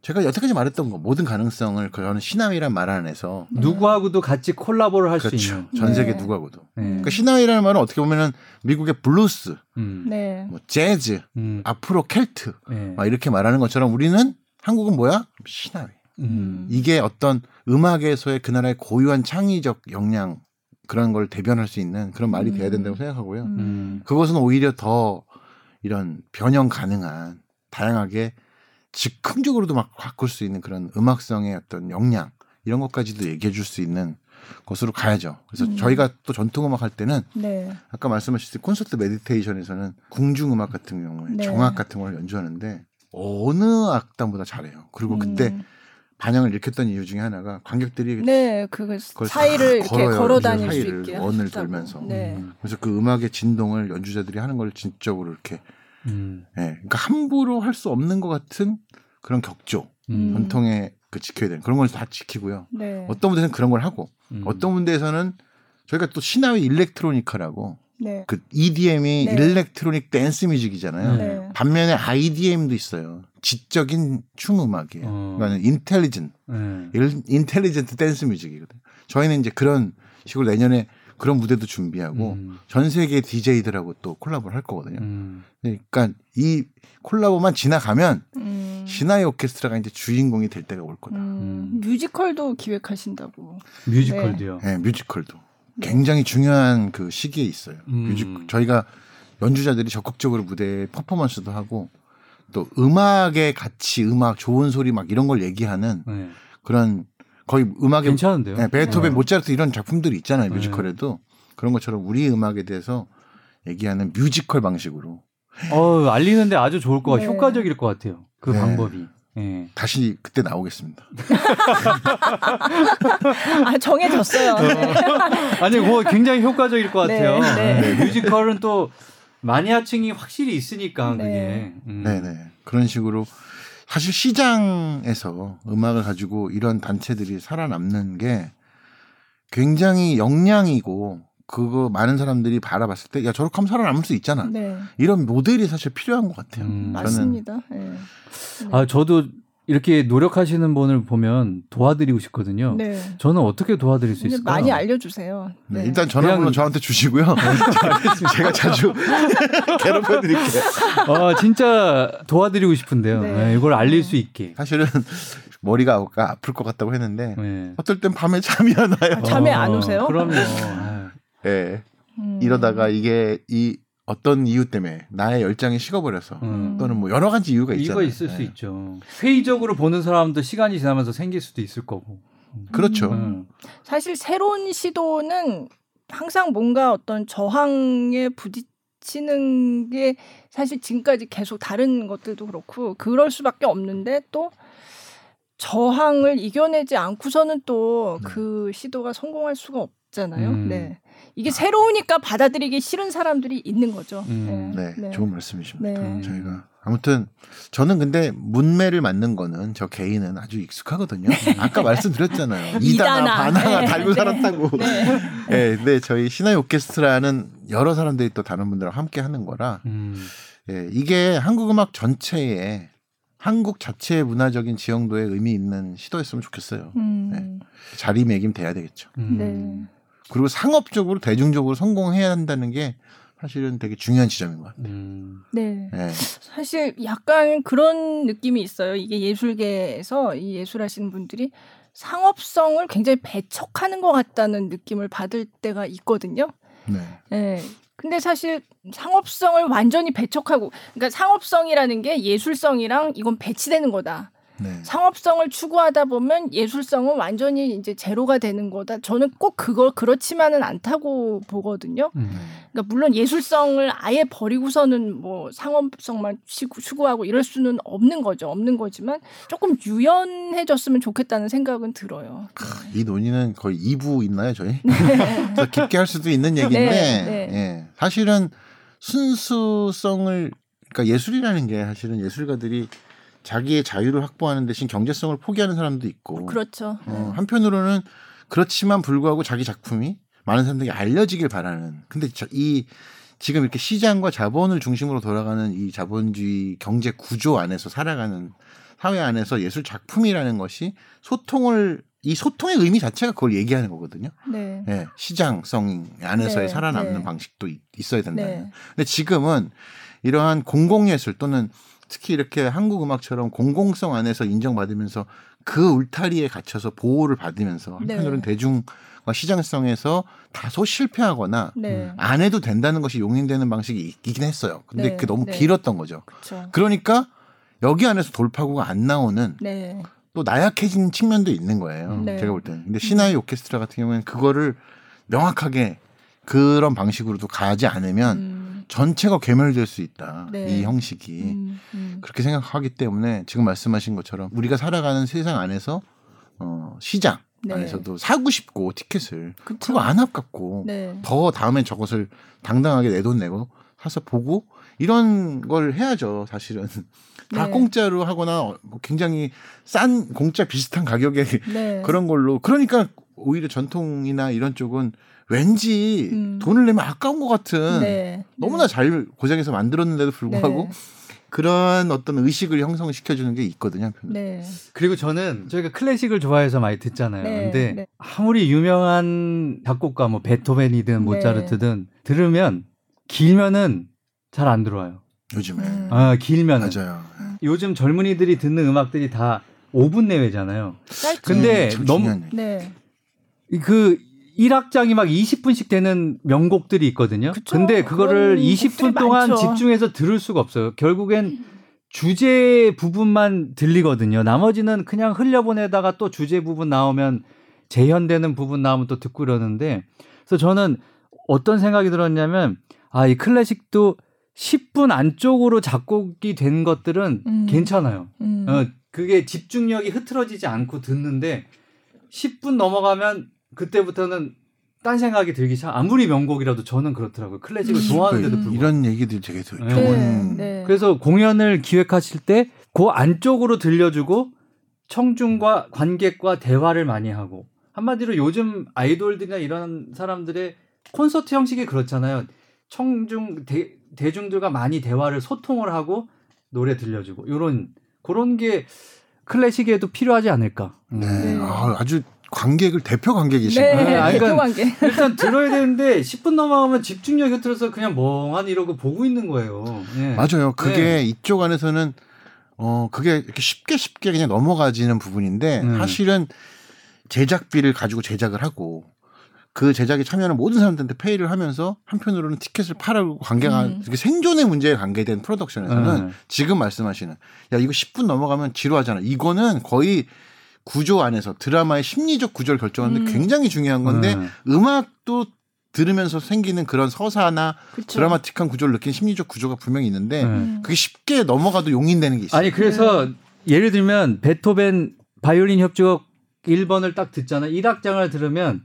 제가 여태까지 말했던 거 모든 가능성을 저는 시나위란 말 안에서 누구하고도 같이 콜라보를 할수 그렇죠. 있는 전 세계 네. 누구하고도 네. 그러니까 시나위라는 말은 어떻게 보면은 미국의 블루스, 음. 네. 뭐 재즈, 음. 앞으로 켈트 네. 막 이렇게 말하는 것처럼 우리는 한국은 뭐야 신화위 음. 이게 어떤 음악에서의 그 나라의 고유한 창의적 역량 그런 걸 대변할 수 있는 그런 말이 돼야 음. 된다고 생각하고요. 음. 그것은 오히려 더 이런 변형 가능한 다양하게 즉흥적으로도 막 바꿀 수 있는 그런 음악성의 어떤 역량 이런 것까지도 얘기해 줄 수 있는 것으로 가야죠. 그래서 음. 저희가 또 전통 음악 할 때는 네. 아까 말씀하셨듯이 콘서트 메디테이션에서는 궁중 음악 같은 경우에 네. 정악 같은 걸 연주하는데 어느 악단보다 잘해요. 그리고 음. 그때 반향을 일으켰던 이유 중에 하나가 관객들이 네, 그 사이를 이렇게 걸어 다닐 수 있게 원을 돌면서 네. 그래서 그 음악의 진동을 연주자들이 하는 걸 진적으로 이렇게 음. 네, 그러니까 함부로 할 수 없는 것 같은 그런 격조 음. 전통의 그 지켜야 되는 그런 걸 다 지키고요. 네. 어떤 분들은 그런 걸 하고 음. 어떤 분들에서는 저희가 또 시나위 electronica라고 네. 그 EDM이 네. electronic dance music이잖아요. 네. 반면에 IDM도 있어요. 지적인 춤 음악이에요. 어. 그러니까 intelligen, 네. intelligent dance music이거든요. 저희는 이제 그런 식으로 내년에 그런 무대도 준비하고 음. 전 세계 DJ들하고 또 콜라보를 할 거거든요. 음. 그러니까 이 코로나만 지나가면 음. 시나위 오케스트라가 이제 주인공이 될 때가 올 거다. 음. 뮤지컬도 기획하신다고. 뮤지컬도요. 네, 네 뮤지컬도. 굉장히 중요한 그 시기에 있어요. 음. 뮤직 저희가 연주자들이 적극적으로 무대에 퍼포먼스도 하고 또 음악의 가치, 음악 좋은 소리 막 이런 걸 얘기하는 네. 그런 거의 음악의 괜찮은데요. 네, 베토벤, 네. 모차르트 이런 작품들이 있잖아요. 네. 뮤지컬에도 그런 것처럼 우리 음악에 대해서 얘기하는 뮤지컬 방식으로. 어 알리는데 아주 좋을 것 같아요. 네. 효과적일 것 같아요. 그 네. 방법이. 네. 다시 그때 나오겠습니다. 아 정해졌어요. 네. 아니, 뭐 굉장히 효과적일 것 같아요. 네, 뮤지컬은 또 마니아층이 확실히 있으니까 그게. 음. 네네. 그런 식으로 사실 시장에서 음악을 가지고 이런 단체들이 살아남는 게 굉장히 역량이고 그거 많은 사람들이 바라봤을 때 야 저렇게 하면 살아남을 수 있잖아. 네. 이런 모델이 사실 필요한 것 같아요. 음. 맞습니다. 네. 아 저도 이렇게 노력하시는 분을 보면 도와드리고 싶거든요. 네. 저는 어떻게 도와드릴 수 있을까요? 많이 알려주세요. 네. 네. 일단 전화번호 저한테 주시고요. 네, 제가 자주 괴롭혀드릴게요. 아 진짜 도와드리고 싶은데요. 네. 네 이걸 알릴 수 있게. 사실은 머리가 아플 것 같다고 했는데 네. 어떨 땐 밤에 잠이 안 와요. 아, 잠이 안 오세요? 그럼요. 예. 음. 이러다가 이게 이 어떤 이유 때문에 나의 열정이 식어버려서 음. 또는 뭐 여러 가지 이유가 있잖아요. 이거 있을 네. 수 있죠. 회의적으로 보는 사람도 시간이 지나면서 생길 수도 있을 거고. 그렇죠. 음. 사실 새로운 시도는 항상 뭔가 어떤 저항에 부딪히는 게 사실 지금까지 계속 다른 것들도 그렇고 그럴 수밖에 없는데 또 저항을 이겨내지 않고서는 또그 네. 시도가 성공할 수가 없잖아요. 음. 네. 이게 새로우니까 받아들이기 싫은 사람들이 있는 거죠. 음. 네. 네. 네. 좋은 말씀이십니다. 네. 저희가 아무튼 저는 근데 문매를 맞는 거는 저 개인은 아주 익숙하거든요. 아까 말씀드렸잖아요. 이다나 바나나 네. 달고 살았다고. 네. 네. 네. 저희 신화의 오케스트라는 여러 사람들이 또 다른 분들과 함께 하는 거라 음. 예, 이게 한국 음악 전체에 한국 자체의 문화적인 지형도에 의미 있는 시도였으면 좋겠어요. 음. 네. 자리매김 돼야 되겠죠. 음. 네. 그리고 상업적으로 대중적으로 성공해야 한다는 게 사실은 되게 중요한 지점인 것 같아요. 음. 네. 네. 사실 약간 그런 느낌이 있어요. 이게 예술계에서 이 예술하시는 분들이 상업성을 굉장히 배척하는 것 같다는 느낌을 받을 때가 있거든요. 네. 네. 근데 사실 상업성을 완전히 배척하고, 그러니까 상업성이라는 게 예술성이랑 이건 배치되는 거다. 네. 상업성을 추구하다 보면 예술성은 완전히 이제 제로가 되는 거다. 저는 꼭 그걸 그렇지만은 않다고 보거든요. 음. 그러니까 물론 예술성을 아예 버리고서는 뭐 상업성만 추구하고 이럴 수는 없는 거죠. 없는 거지만 조금 유연해졌으면 좋겠다는 생각은 들어요. 이 논의는 거의 2부 있나요, 저희? 네. 더 깊게 할 수도 있는 얘기인데 네, 네. 예. 사실은 순수성을 그러니까 예술이라는 게 사실은 예술가들이 자기의 자유를 확보하는 대신 경제성을 포기하는 사람도 있고. 그렇죠. 어, 한편으로는 그렇지만 불구하고 자기 작품이 많은 사람들에게 알려지길 바라는. 근데 이 지금 이렇게 시장과 자본을 중심으로 돌아가는 이 자본주의 경제 구조 안에서 살아가는 사회 안에서 예술 작품이라는 것이 소통을 이 소통의 의미 자체가 그걸 얘기하는 거거든요. 네. 네 시장성 안에서의 네. 살아남는 네. 방식도 있어야 된다는. 네. 근데 지금은 이러한 공공예술 또는 특히 이렇게 한국 음악처럼 공공성 안에서 인정받으면서 그 울타리에 갇혀서 보호를 받으면서 한편으로는 네. 대중과 시장성에서 다소 실패하거나 네. 안 해도 된다는 것이 용인되는 방식이 있긴 했어요. 근데 네. 그게 너무 네. 길었던 거죠. 그쵸. 그러니까 여기 안에서 돌파구가 안 나오는 네. 또 나약해진 측면도 있는 거예요. 네. 제가 볼 때는. 근데 신화의 오케스트라 같은 경우에는 그거를 명확하게 그런 방식으로도 가지 않으면 음. 전체가 괴멸될 수 있다. 네. 이 형식이 음, 음. 그렇게 생각하기 때문에 지금 말씀하신 것처럼 우리가 살아가는 세상 안에서 어, 시장 네. 안에서도 사고 싶고 티켓을 그쵸. 그거 안 아깝고 네. 더 다음에 저것을 당당하게 내 돈 내고 사서 보고 이런 걸 해야죠. 사실은 다 네. 공짜로 하거나 뭐 굉장히 싼 공짜 비슷한 가격에 네. 그런 걸로 그러니까 오히려 전통이나 이런 쪽은 왠지 음. 돈을 내면 아까운 것 같은 네. 너무나 네. 잘 고생해서 만들었는데도 불구하고 네. 그런 어떤 의식을 형성시켜 주는 게 있거든요. 네. 그리고 저는 저희가 클래식을 좋아해서 많이 듣잖아요. 네. 근데 네. 아무리 유명한 작곡가 뭐 베토벤이든 네. 모차르트든 들으면 길면은 잘 안 들어와요. 요즘에. 음. 아, 길면은. 맞아요. 요즘 젊은이들이 듣는 음악들이 다 5분 내외잖아요. 근데 너무 네. 그 1악장이 막 20분씩 되는 명곡들이 있거든요. 그쵸? 근데 그거를 20분 동안 많죠. 집중해서 들을 수가 없어요. 결국엔 주제 부분만 들리거든요. 나머지는 그냥 흘려보내다가 또 주제 부분 나오면 재현되는 부분 나오면 또 듣고 그러는데 그래서 저는 어떤 생각이 들었냐면 아, 이 클래식도 10분 안쪽으로 작곡이 된 것들은 음. 괜찮아요. 음. 어, 그게 집중력이 흐트러지지 않고 듣는데 10분 넘어가면 그때부터는 딴 생각이 들기 시작. 아무리 명곡이라도 저는 그렇더라고요. 클래식을 음. 좋아하는데도 불구하고 이런 얘기들이 되게 좋은. 네. 네. 그래서 공연을 기획하실 때 그 안쪽으로 들려주고 청중과 관객과 대화를 많이 하고 한마디로 요즘 아이돌들이나 이런 사람들의 콘서트 형식이 그렇잖아요. 청중 대, 대중들과 많이 대화를 소통을 하고 노래 들려주고 이런 그런 게 클래식에도 필요하지 않을까. 네. 네. 아, 아주 관객을 대표 관객이시네. 네, 아, 그러니까 대표 관객. 일단 들어야 되는데 10분 넘어가면 집중력이 흐트러서 그냥 멍하니 이러고 보고 있는 거예요. 네. 맞아요. 그게 네. 이쪽 안에서는 어 그게 이렇게 쉽게 쉽게 그냥 넘어가지는 부분인데 음. 사실은 제작비를 가지고 제작을 하고 그 제작에 참여하는 모든 사람들한테 페이를 하면서 한편으로는 티켓을 팔아고 관계가 음. 생존의 문제에 관계된 프로덕션에서는 음. 지금 말씀하시는 야 이거 10분 넘어가면 지루하잖아. 이거는 거의 구조 안에서 드라마의 심리적 구조를 결정하는데 음. 굉장히 중요한 건데 음. 악도 들으면서 생기는 그런 서사나 그쵸. 드라마틱한 구조를 느끼는 심리적 구조가 분명히 있는데 음. 그게 쉽게 넘어가도 용인되는 게 있어요. 아니 그래서 네. 예를 들면 베토벤 바이올린 협주곡 1번을 딱 듣잖아. 1악장을 들으면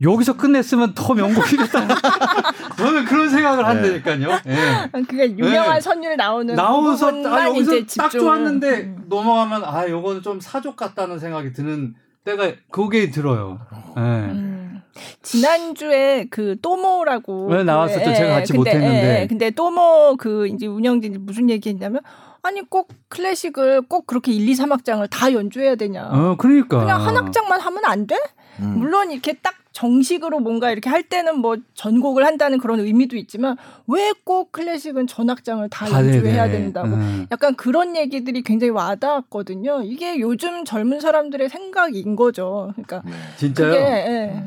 여기서 끝냈으면 더 명곡이겠다. 저는 그런 생각을 네. 한다니까요. 네. 그게 유명한 네. 선율 나오는 나오서 아, 여기서 딱 좋았는데 음. 넘어가면 아 요거는 좀 사족 같다는 생각이 드는 때가 그게 들어요. 네. 음. 지난주에 그 또모라고 네, 나왔었죠. 그, 제가 같이 근데, 못했는데. 예, 근데 또모 그 이제 운영진 무슨 얘기했냐면 아니 꼭 클래식을 꼭 그렇게 1, 2, 3악장을 다 연주해야 되냐. 어, 그러니까. 그냥 한 악장만 하면 안 돼? 음. 물론 이렇게 딱 정식으로 뭔가 이렇게 할 때는 뭐 전곡을 한다는 그런 의미도 있지만 왜 꼭 클래식은 전악장을 다 연주해야 된다고 음. 약간 그런 얘기들이 굉장히 와닿았거든요. 이게 요즘 젊은 사람들의 생각인 거죠. 그러니까 네. 진짜요? 그게, 예.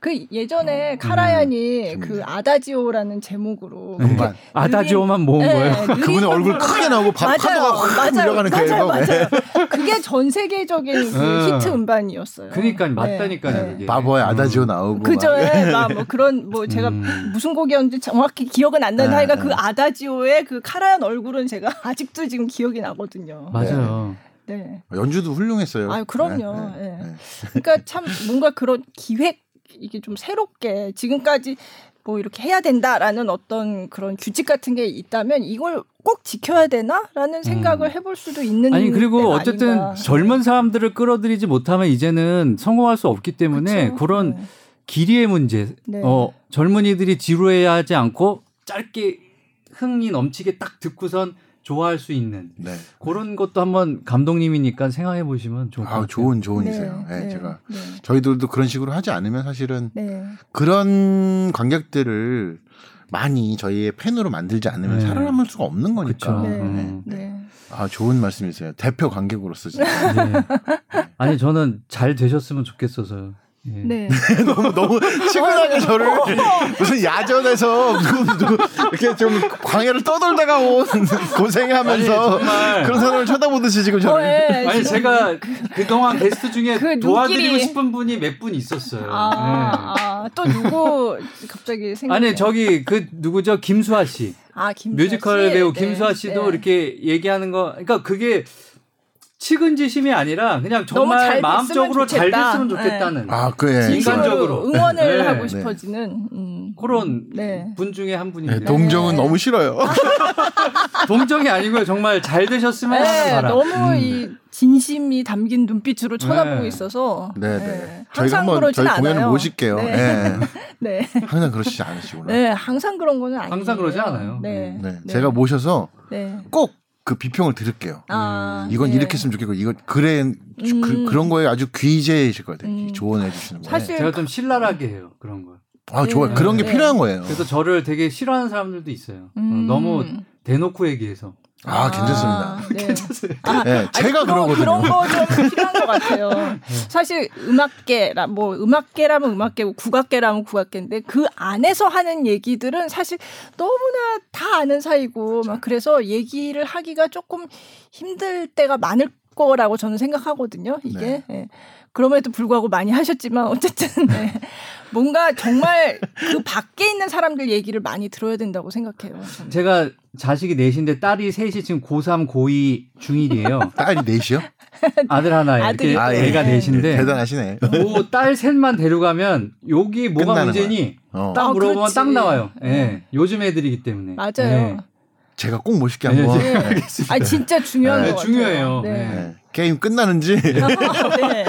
그 예전에 음, 카라얀이 음, 그 아다지오라는 제목으로 음, 아다지오만 모은 네, 거예요. 그분의 얼굴 크게 나오고 바, 파도가 확 물려가는 그 맞아요, 맞아요. 그게 전 세계적인 그 어. 히트 음반이었어요. 그러니까 맞다니까요. 네. 바보의 아다지오 나오고 그죠. 네, 뭐 그런 뭐 제가 음. 무슨 곡이었는지 정확히 기억은 안 나는데 하여간 그 아다지오의 그 카라얀 얼굴은 제가 아직도 지금 기억이 나거든요. 맞아요. 네. 연주도 훌륭했어요. 아, 그럼요. 네, 네, 네. 그러니까 참 뭔가 그런 기획 이게 좀 새롭게 지금까지 뭐 이렇게 해야 된다라는 어떤 그런 규칙 같은 게 있다면 이걸 꼭 지켜야 되나라는 생각을 음. 해볼 수도 있는 아니 그리고 어쨌든 아닌가. 젊은 사람들을 끌어들이지 못하면 이제는 성공할 수 없기 때문에 그쵸? 그런 네. 길이의 문제 네. 어 젊은이들이 지루해야 하지 않고 짧게 흥이 넘치게 딱 듣고선 좋아할 수 있는 네. 그런 것도 한번 감독님이니까 생각해 보시면 좋을 것 아, 같아요. 좋은 조언이세요. 네, 네, 네, 제가 네. 저희들도 그런 식으로 하지 않으면 사실은 네. 그런 관객들을 많이 저희의 팬으로 만들지 않으면 네. 살아남을 수가 없는 거니까. 음. 아 좋은 말씀이세요. 대표 관객으로서 진짜. 아니 저는 잘 되셨으면 좋겠어서요. 예. 네. 너무 너무 치근하게 저를 무슨 야전에서 누구 누구 이렇게 좀 광야를 떠돌다가 온 고생하면서 아니, 그런 사람을 쳐다보듯이 지금 저를. 어, 네, 아니 제가 그 동안 게스트 중에 그 도와드리고 싶은 분이 몇 분 있었어요. 아, 네. 아, 또 누구 갑자기 생각? 아니 저기 그 누구죠 김수아 씨. 아 김수아 뮤지컬 씨? 배우 네. 김수아 씨도 네. 이렇게 얘기하는 거. 그러니까 그게 측은지심이 아니라 그냥 정말 잘 마음적으로 잘 됐으면 좋겠다는 아, 그래. 인간적으로 응원을 네. 하고 싶어지는 음. 그런 네. 분 중에 한 분입니다. 네, 동정은 네. 너무 싫어요. 동정이 아니고요. 정말 잘 되셨으면 하는 네, 바람. 너무 음. 이 진심이 담긴 눈빛으로 쳐다보고 네. 있어서 네, 네. 저희가 한번 저희 않아요. 공연을 모실게요. 네. 네. 항상 그러시지 않으시구나. 네, 항상 그런 거는 아니에요. 항상 그러지 않아요. 네. 네. 제가 모셔서 꼭 그 비평을 들을게요. 아, 이건 네. 이렇게 했으면 좋겠고 이건 그래 그, 음. 그, 런 거에 아주 귀재이실 것 같아요. 음. 조언해 주시는 거. 사실 제가 좀 신랄하게 해요 그런 거. 아 좋아 네. 그런 게 네. 필요한 거예요. 그래서 저를 되게 싫어하는 사람들도 있어요. 음. 너무 대놓고 얘기해서. 아, 괜찮습니다. 아, 네. 괜찮습니다. 아, 네, 제가 아니, 그러거든요. 그런 거 좀 필요한 것 같아요. 네. 사실 음악계라 뭐 음악계라면 음악계고 국악계라면 국악계인데 그 안에서 하는 얘기들은 사실 너무나 다 아는 사이고 막 그래서 얘기를 하기가 조금 힘들 때가 많을 거라고 저는 생각하거든요. 이게. 네. 네. 그럼에도 불구하고 많이 하셨지만 어쨌든 네. 뭔가 정말 그 밖에 있는 사람들 얘기를 많이 들어야 된다고 생각해요. 저는. 제가 자식이 넷인데 딸이 셋이 지금 고3, 고2, 중1이에요. 딸이 넷이요? 아들 하나 이렇게 아, 애가 예. 넷인데 대단하시네. 뭐 딸 셋만 데려가면 여기 뭐가 문제니? 어. 딱 물어보면 아, 딱 나와요. 예. 네. 요즘 애들이기 때문에. 맞아요. 네. 제가 꼭 멋있게 한번. 네, 네. 아 진짜 중요한 네, 거 중요해요. 네. 네. 게임 끝나는지 네.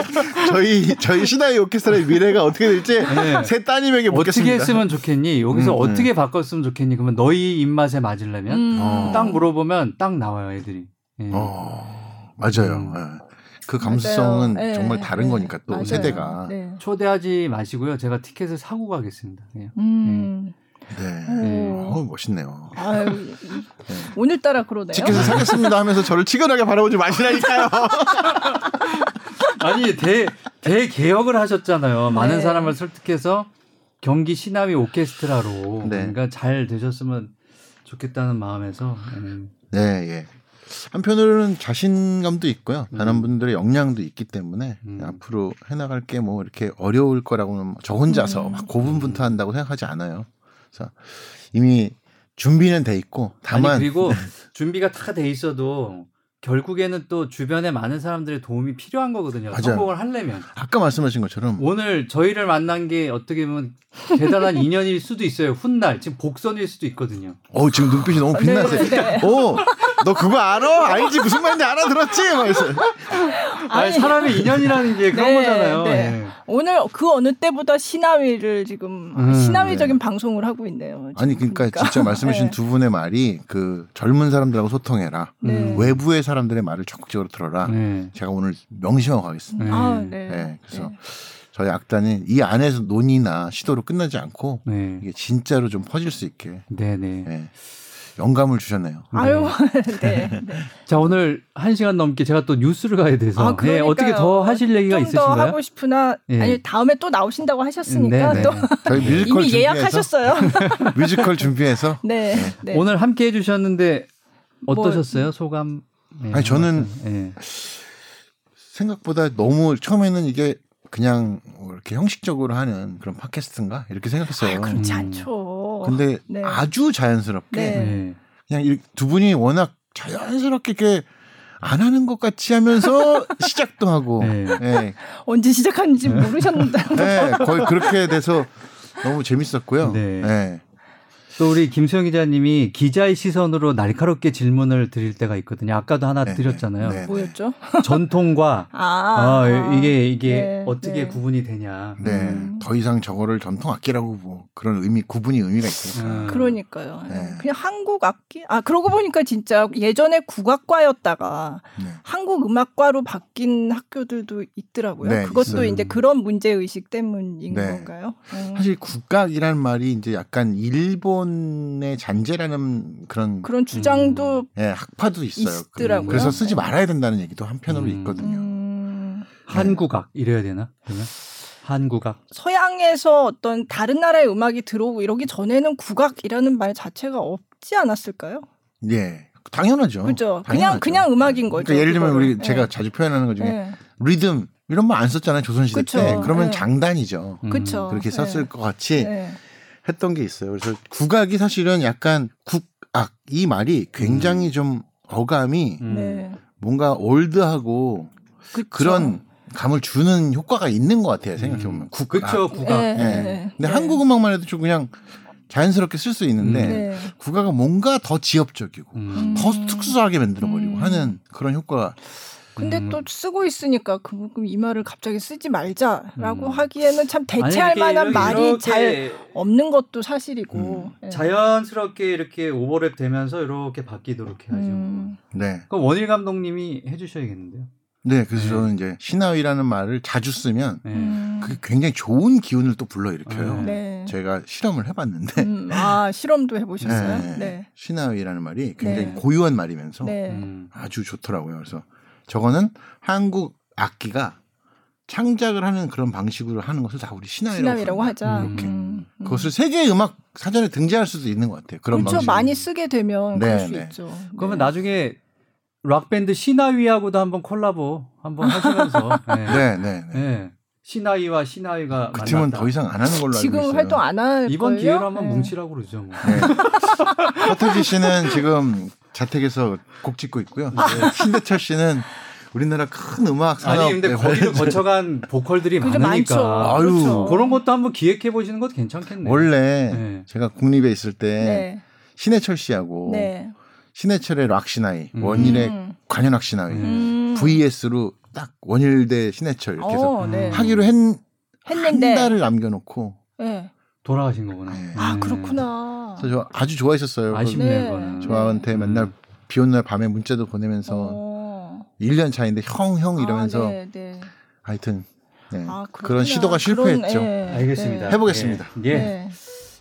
저희 저희 시나이 오케스트라의 미래가 어떻게 될지 네. 새 따님에게 묻겠습니다. 어떻게 했으면 좋겠니? 여기서 음, 어떻게 음. 바꿨으면 좋겠니? 그러면 너희 입맛에 맞으려면 음. 어. 딱 물어보면 딱 나와요 애들이. 네. 어, 맞아요. 음. 그 감수성은 네. 정말 다른 거니까 또 맞아요. 세대가 초대하지 마시고요. 제가 티켓을 사고 가겠습니다. 음. 네. 네. 어, 멋있네요. 아유, 네. 오늘따라 그러네요. 티켓을 사겠습니다 하면서 저를 치근하게 바라보지 마시라니까요. 아니, 대, 대개혁을 하셨잖아요. 많은 네. 사람을 설득해서 경기 시나위 오케스트라로. 네. 그러니까 잘 되셨으면 좋겠다는 마음에서. 음. 네, 예. 한편으로는 자신감도 있고요. 음. 다른 분들의 역량도 있기 때문에 음. 앞으로 해나갈 게 뭐 이렇게 어려울 거라고는 저 혼자서 음. 막 고분분투한다고 생각하지 않아요. 그래서 이미 준비는 돼 있고 다만 아니, 그리고 준비가 다 돼 있어도 결국에는 또 주변에 많은 사람들의 도움이 필요한 거거든요. 맞아요. 성공을 하려면. 아까 말씀하신 것처럼 오늘 저희를 만난 게 어떻게 보면 대단한 인연일 수도 있어요. 훗날 지금 복선일 수도 있거든요. 어 지금 눈빛이 너무 빛나세요. 네, 네. 어, 너 그거 알아? 알지 무슨 말인지 알아들었지? 막이랬어 아니, 사람의 인연이라는 게 그런 네, 거잖아요. 네. 네. 오늘 그 어느 때보다 시나위를 지금 음, 시나위적인 네. 방송을 하고 있네요. 아니 그러니까, 그러니까. 진짜 말씀하신 네. 두 분의 말이 그 젊은 사람들하고 소통해라. 네. 외부의 사람 들의 말을 적극적으로 들어라. 네. 제가 오늘 명심하고 가겠습니다. 아, 네. 그래서 저희 악단이 이 안에서 논의나 시도로 끝나지 않고 이게 진짜로 좀 퍼질 수 있게. 네네. 영감을 주셨네요. 아유, 네. 네. 자 오늘 한 시간 넘게 제가 또 뉴스를 가야 돼서 아, 네, 어떻게 더 하실 얘기가 있으신가요? 더 하고 싶으나 네. 아니 다음에 또 나오신다고 하셨으니까 네, 네. 또 저희 뮤지컬 이미 예약하셨어요. 뮤지컬 준비해서 네. 네. 오늘 함께 해주셨는데 어떠셨어요 뭐, 소감? 아니 저는 생각보다 너무 처음에는 이게 그냥 뭐 이렇게 형식적으로 하는 그런 팟캐스트인가 이렇게 생각했어요. 아, 그렇지 음. 않죠. 근데 네. 아주 자연스럽게 네. 그냥 두 분이 워낙 자연스럽게 이렇게 안 하는 것 같이 하면서 시작도 하고 네. 네. 언제 시작하는지 모르셨는데 네, 거의 그렇게 돼서 너무 재밌었고요. 네. 네. 또 우리 김수영 기자님이 기자의 시선으로 날카롭게 질문을 드릴 때가 있거든요. 아까도 하나 네, 드렸잖아요. 네, 네. 뭐였죠? 전통과 아, 어, 이게 이게 네, 어떻게 네. 구분이 되냐. 네, 음. 더 이상 저거를 전통 악기라고 뭐 그런 의미 구분이 의미가 있으니까. 음. 그러니까요. 그냥 한국 악기. 아 그러고 보니까 진짜 예전에 국악과였다가 한국 음악과로 바뀐 학교들도 있더라고요. 그것도 있어요. 이제 그런 문제 의식 때문인 건가요? 음. 사실 국악이라는 말이 이제 약간 일본 일본의 잔재라는 그런 그런 주장도 음, 예, 학파도 있어요. 있더라고요. 그래서 쓰지 네. 말아야 된다는 얘기도 한편으로 음. 있거든요. 음. 한국악 이래야 되나? 그러면 한국악. 서양에서 어떤 다른 나라의 음악이 들어오고 이러기 전에는 국악이라는 말 자체가 없지 않았을까요? 예. 당연하죠. 그렇죠. 그냥 그냥 음악인 거죠. 그러니까 예를 들면 우리 네. 제가 자주 표현하는 것 중에 네. 리듬 이런 말 안 썼잖아요 조선시대 그쵸. 때. 그러면 네. 장단이죠. 그렇죠. 그렇게 썼을 네. 것 같이 했던 게 있어요. 그래서 국악이 사실은 약간 국악 이 말이 굉장히 음. 좀 어감이 음. 네. 뭔가 올드하고 그쵸. 그런 감을 주는 효과가 있는 것 같아요. 생각해 보면 음. 국악. 그렇죠, 국악. 네. 네. 네. 근데 한국 음악만 해도 좀 그냥 자연스럽게 쓸 수 있는데 네. 국악은 뭔가 더 지엽적이고 음. 더 특수하게 만들어버리고 음. 하는 그런 효과가 근데 음. 또 쓰고 있으니까 그, 이 말을 갑자기 쓰지 말자라고 음. 하기에는 참 대체할 아니, 만한 말이 잘 없는 것도 사실이고 음. 네. 자연스럽게 이렇게 오버랩 되면서 이렇게 바뀌도록 해야죠. 음. 네. 그럼 원일 감독님이 해주셔야겠는데요. 네, 그래서 네. 저는 이제 신하위라는 말을 자주 쓰면 네. 음. 그게 굉장히 좋은 기운을 또 불러일으켜요. 네. 제가 실험을 해봤는데. 음, 아, 실험도 해보셨어요? 네. 네. 신하위라는 말이 굉장히 네. 고유한 말이면서 음. 아주 좋더라고요. 그래서 저거는 한국 악기가 창작을 하는 그런 방식으로 하는 것을 다 우리 신화위라고, 신화위라고 하자. 이렇게 음, 음. 그것을 세계 음악 사전에 등재할 수도 있는 것 같아요. 그런 그렇죠. 방식. 많이 쓰게 되면 네, 그럴 수 네. 있죠. 그러면 네. 나중에 락 밴드 신화위하고도 한번 콜라보 한번 하시면서 네. 네, 네, 네. 신하위와 신하위가 그 팀은 더 이상 안 하는 걸로 알고 지금 있어요. 활동 안 할 이번 기회로 한번 뭉치라고 그러죠. 뭐. 네. 허태지 씨는 지금 자택에서 곡 짓고 있고요. 네. 신대철 씨는 우리나라 큰 음악 산업 아니 근데 거기를 거쳐간 보컬들이 많으니까 아유 그렇죠. 그런 것도 한번 기획해 보시는 것도 괜찮겠네요. 원래 네. 제가 국립에 있을 때 네. 신해철 씨하고 네. 신해철의 락시나이 음. 원일의 음. 관현악 시나이 음. VS로 딱 원일대 신해철 이렇게 해서 어, 네. 하기로 했, 했는데 한 달을 남겨놓고 네. 돌아가신 거구나. 네. 아 그렇구나. 그래서 저 아주 좋아했었어요. 아쉽네요. 저한테 맨날 비 오는 날 밤에 문자도 보내면서 어. 1년 차인데 형, 형 이러면서 아, 네, 네. 하여튼 네. 아, 그런 시도가 실패했죠. 그런, 예, 알겠습니다. 해보겠습니다. 예. 예.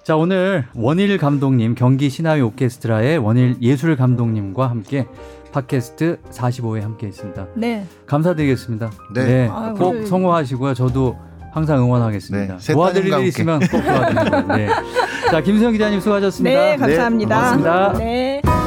자 오늘 원일 감독님 경기 신화위 오케스트라의 원일 예술 감독님과 함께 팟캐스트 45회 함께 했습니다. 네. 감사드리겠습니다. 네. 네. 아유, 꼭. 성공하시고요. 저도 항상 응원하겠습니다. 네. 도와드릴 일 있으면 꼭 도와드리고. 네. 자 김수영 기자님 수고하셨습니다. 네, 감사합니다. 네, 고맙습니다. 네.